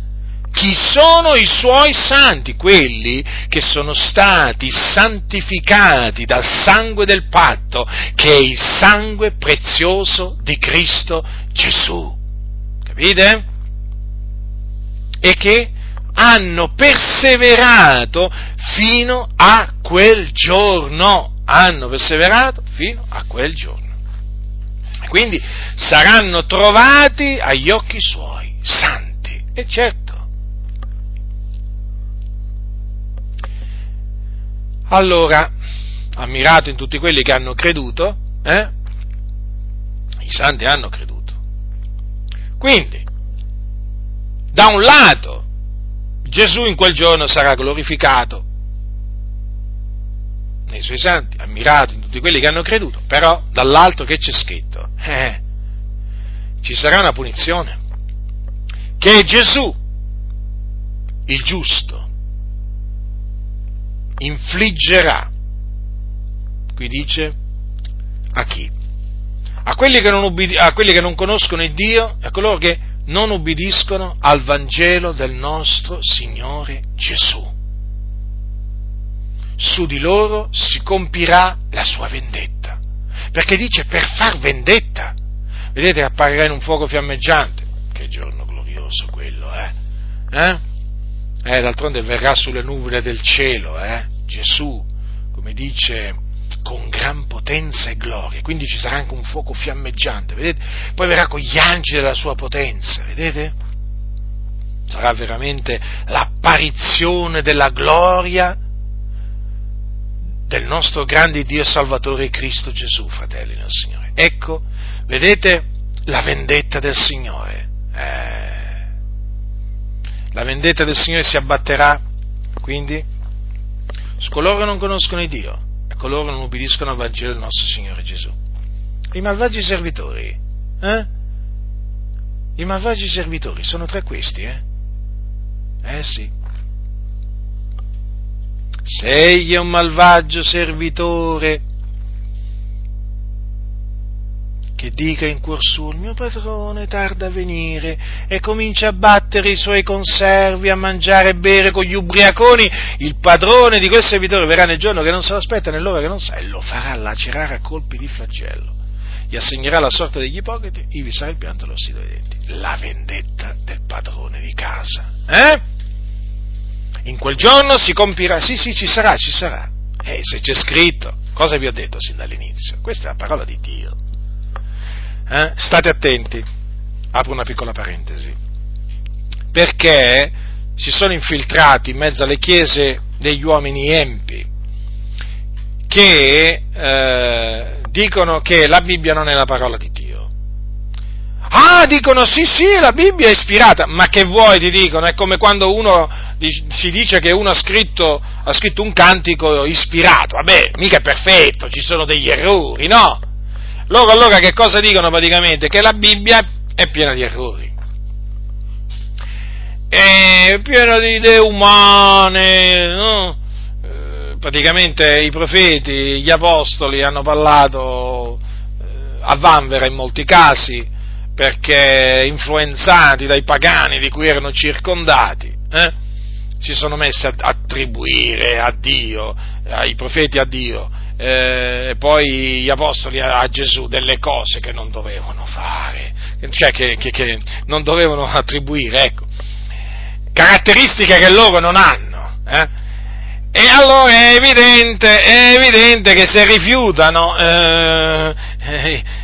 Chi sono i suoi santi? Quelli che sono stati santificati dal sangue del patto, che è il sangue prezioso di Cristo Gesù. Capite? E che hanno perseverato fino a quel giorno. Hanno perseverato fino a quel giorno. Quindi saranno trovati agli occhi suoi, santi. E certo. Allora, ammirato in tutti quelli che hanno creduto, eh? i santi hanno creduto. Quindi, da un lato, Gesù in quel giorno sarà glorificato nei suoi santi, ammirato in tutti quelli che hanno creduto, però dall'alto che c'è scritto? Eh, ci sarà una punizione, che Gesù, il giusto, infliggerà, qui dice, a chi? A quelli che non, ubbidi- a quelli che non conoscono il Dio a coloro che non ubbidiscono al Vangelo del nostro Signore Gesù. Su di loro si compirà la sua vendetta, perché dice per far vendetta. Vedete, apparirà in un fuoco fiammeggiante. Che giorno glorioso quello, eh? Eh? eh d'altronde verrà sulle nuvole del cielo, eh? Gesù, come dice con gran potenza e gloria, quindi ci sarà anche un fuoco fiammeggiante, vedete? Poi verrà con gli angeli della sua potenza, vedete? Sarà veramente l'apparizione della gloria del nostro grande Dio e Salvatore Cristo Gesù, fratelli del Signore. Ecco, vedete la vendetta del Signore. Eh, la vendetta del Signore si abbatterà, quindi, su coloro che non conoscono Dio coloro non ubbidiscono al Vangelo del nostro Signore Gesù. I malvagi servitori, eh? I malvagi servitori sono tra questi, eh? Eh sì. Se egli è un malvagio servitore, che dica in cuor suo il mio padrone tarda a venire e comincia a battere i suoi conservi, a mangiare e bere con gli ubriaconi, il padrone di quel servitore verrà nel giorno che non se l'aspetta, nell'ora che non sa, e lo farà lacerare a colpi di flagello. Gli assegnerà la sorte degli ipocriti, ivi sarà il pianto e l'ossido dei denti. La vendetta del padrone di casa. Eh? In quel giorno si compirà, sì, sì, ci sarà, ci sarà. Eh, se c'è scritto, cosa vi ho detto sin dall'inizio? Questa è la parola di Dio. Eh? State attenti, apro una piccola parentesi, perché si sono infiltrati in mezzo alle chiese degli uomini empi che eh, dicono che la Bibbia non è la parola di Dio. Ah, dicono sì, sì, la Bibbia è ispirata, ma che vuoi ti dicono? È come quando uno si dice che uno ha scritto, ha scritto un cantico ispirato, vabbè, mica è perfetto, ci sono degli errori, no? Loro allora che cosa dicono praticamente? Che la Bibbia è piena di errori. È piena di idee umane, no? eh, praticamente i profeti, gli apostoli hanno parlato eh, a vanvera in molti casi, perché influenzati dai pagani di cui erano circondati, eh, si sono messi a attribuire a Dio, ai profeti a Dio, eh, poi gli apostoli a, Gesù delle cose che non dovevano fare, cioè che, che, che non dovevano attribuire, ecco, caratteristiche che loro non hanno. Eh? E allora è evidente, è evidente, che se rifiutano eh,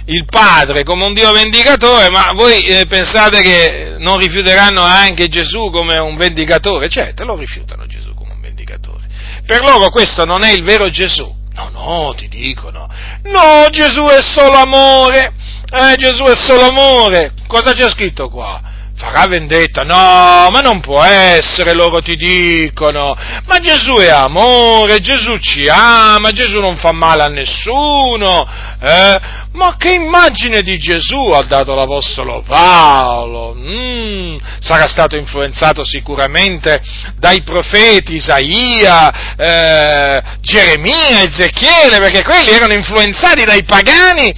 il Padre come un Dio vendicatore, ma voi eh, pensate che non rifiuteranno anche Gesù come un vendicatore? Certo, lo rifiutano Gesù come un vendicatore. Per loro questo non è il vero Gesù. No, no, ti dicono. No, Gesù è solo amore. Eh, Gesù è solo amore. Cosa c'è scritto qua? Farà vendetta? No, ma non può essere, loro ti dicono. Ma Gesù è amore, Gesù ci ama, Gesù non fa male a nessuno. Eh? Ma che immagine di Gesù ha dato l'Apostolo Paolo? Mm, sarà stato influenzato sicuramente dai profeti Isaia, eh, Geremia, Ezechiele, perché quelli erano influenzati dai pagani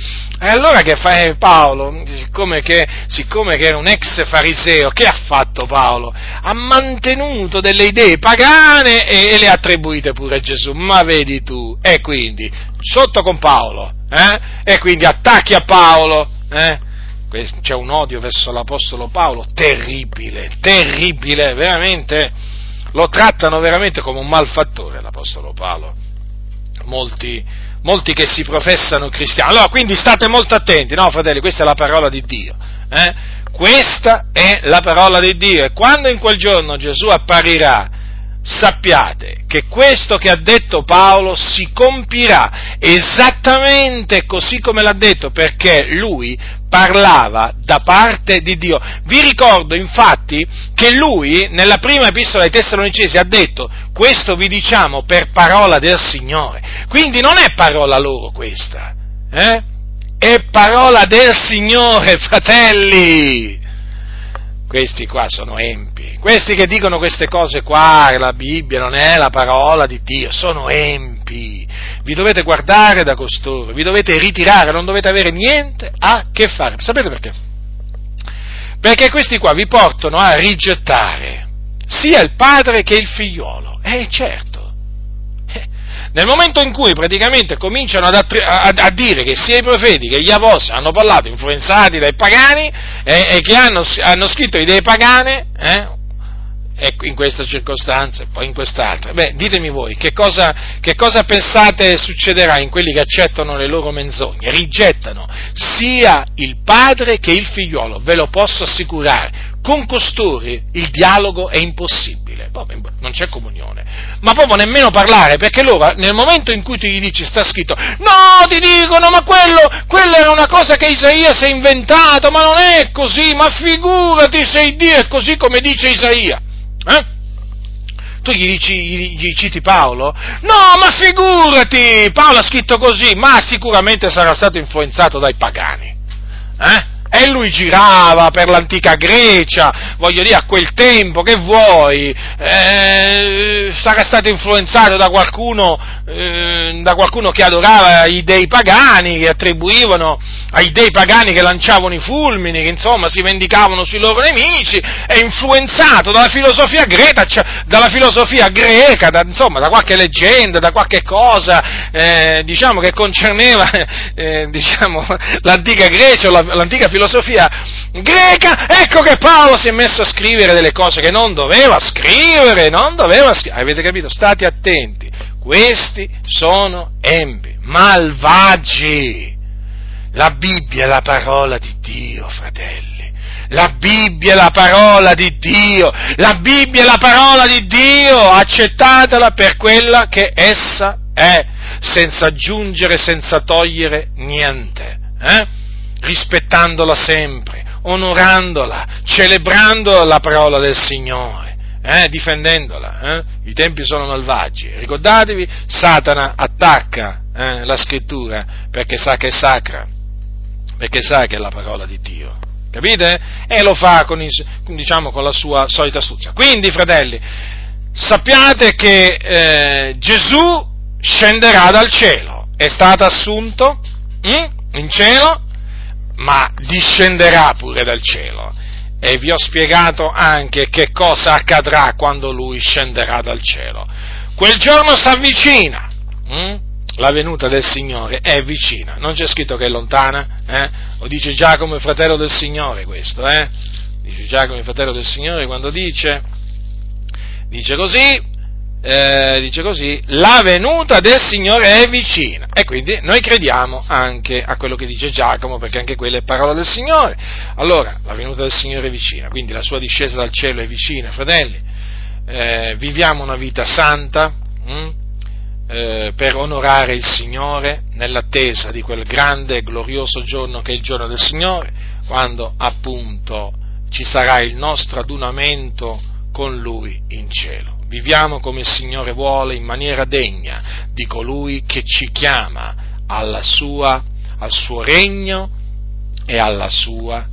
e allora che fa eh, Paolo? Siccome che, siccome che, era un ex fariseo, che ha fatto Paolo? Ha mantenuto delle idee pagane e, e le ha attribuite pure a Gesù. Ma vedi tu, e quindi, sotto con Paolo, eh? E quindi attacchi a Paolo, eh? C'è un odio verso l'Apostolo Paolo terribile, terribile, veramente. Lo trattano veramente come un malfattore l'Apostolo Paolo. Molti, molti che si professano cristiani. Allora, quindi state molto attenti, no, fratelli, questa è la parola di Dio. Eh? Questa è la parola di Dio e quando in quel giorno Gesù apparirà, sappiate che questo che ha detto Paolo si compirà esattamente così come l'ha detto, perché lui parlava da parte di Dio. Vi ricordo infatti che lui nella prima epistola ai Tessalonicesi ha detto questo vi diciamo per parola del Signore. Quindi non è parola loro questa, eh? è parola del Signore, fratelli. Questi qua sono empi, questi che dicono queste cose qua, la Bibbia non è la parola di Dio, sono empi. Vi dovete guardare da costoro, vi dovete ritirare, non dovete avere niente a che fare. Sapete perché? Perché questi qua vi portano a rigettare sia il padre che il figliolo. Eh certo. Nel momento in cui praticamente cominciano attri- a, a, dire che sia i profeti che gli apostoli hanno parlato influenzati dai pagani eh, e che hanno, hanno, scritto idee pagane, eh, in questa circostanza e poi in quest'altra, beh, ditemi voi che cosa, che cosa pensate succederà in quelli che accettano le loro menzogne, rigettano sia il padre che il figliolo, ve lo posso assicurare con costoro il dialogo è impossibile, non c'è comunione, ma proprio nemmeno parlare, perché loro nel momento in cui tu gli dici sta scritto, no, ti dicono, ma quello, quello era una cosa che Isaia si è inventato, ma non è così, ma figurati se Dio è così come dice Isaia. Eh? Tu gli, gli, gli citi Paolo? No, ma figurati, Paolo ha scritto così, ma sicuramente sarà stato influenzato dai pagani. Eh? E lui girava per l'antica Grecia, voglio dire, a quel tempo, che vuoi? Eh, sarà stato influenzato da qualcuno, eh, da qualcuno che adorava i dei pagani, che attribuivano ai dei pagani che lanciavano i fulmini, che insomma si vendicavano sui loro nemici, è influenzato dalla filosofia greca, cioè, dalla filosofia greca da, insomma, da qualche leggenda, da qualche cosa, eh, diciamo, che concerneva, eh, diciamo, l'antica Grecia, l'antica filosofia filosofia greca, ecco che Paolo si è messo a scrivere delle cose che non doveva scrivere, non doveva scrivere. Avete capito? State attenti, questi sono empi, malvagi. La Bibbia è la parola di Dio, fratelli. La Bibbia è la parola di Dio, la Bibbia è la parola di Dio, accettatela per quella che essa è, senza aggiungere, senza togliere niente. Eh? Rispettandola sempre, onorandola, celebrando la parola del Signore, eh, difendendola. Eh? I tempi sono malvagi. Ricordatevi, Satana attacca eh, la scrittura perché sa che è sacra, perché sa che è la parola di Dio. Capite? E lo fa con, il, diciamo, con la sua solita astuzia. Quindi, fratelli, sappiate che eh, Gesù scenderà dal cielo, è stato assunto hm, in cielo ma discenderà pure dal cielo. E vi ho spiegato anche che cosa accadrà quando lui scenderà dal cielo. Quel giorno si avvicina. Hm? La venuta del Signore è vicina. Non c'è scritto che è lontana. Eh? Lo dice Giacomo, fratello del Signore, questo. Eh? Dice Giacomo, fratello del Signore, quando dice, dice così, eh, dice così, la venuta del Signore è vicina. E quindi noi crediamo anche a quello che dice Giacomo, perché anche quella è parola del Signore. Allora, la venuta del Signore è vicina, quindi la sua discesa dal cielo è vicina, fratelli. Eh, viviamo una vita santa mh, hm, eh, per onorare il Signore nell'attesa di quel grande e glorioso giorno che è il giorno del Signore, quando appunto ci sarà il nostro adunamento con Lui in cielo viviamo come il Signore vuole in maniera degna di colui che ci chiama sua, al suo regno e alla sua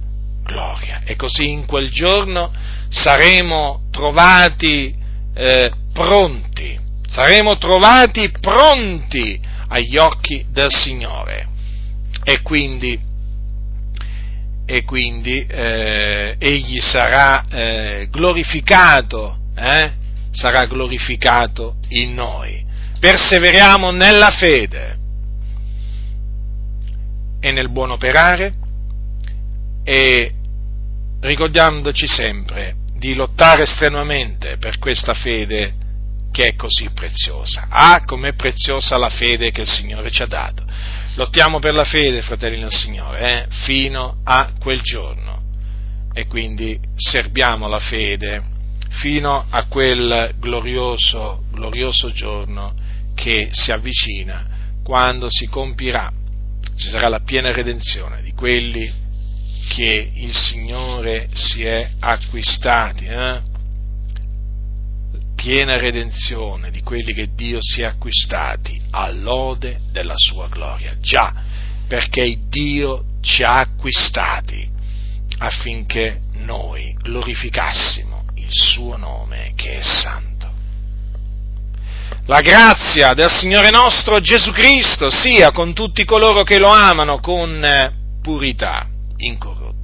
gloria. E così in quel giorno saremo trovati eh, pronti, saremo trovati pronti agli occhi del Signore. E quindi, e quindi eh, egli sarà eh, glorificato eh, sarà glorificato in noi. Perseveriamo nella fede e nel buon operare e ricordandoci sempre di lottare strenuamente per questa fede che è così preziosa. Ah, com'è preziosa la fede che il Signore ci ha dato. Lottiamo per la fede, fratelli del Signore, eh, fino a quel giorno. E quindi serbiamo la fede fino a quel glorioso, glorioso giorno che si avvicina, quando si compirà, ci sarà la piena redenzione di quelli che il Signore si è acquistati, eh? piena redenzione di quelli che Dio si è acquistati all'ode della sua gloria. Già, perché Dio ci ha acquistati affinché noi glorificassimo suo nome che è santo. La grazia del Signore nostro Gesù Cristo sia con tutti coloro che lo amano con purità incorrotta.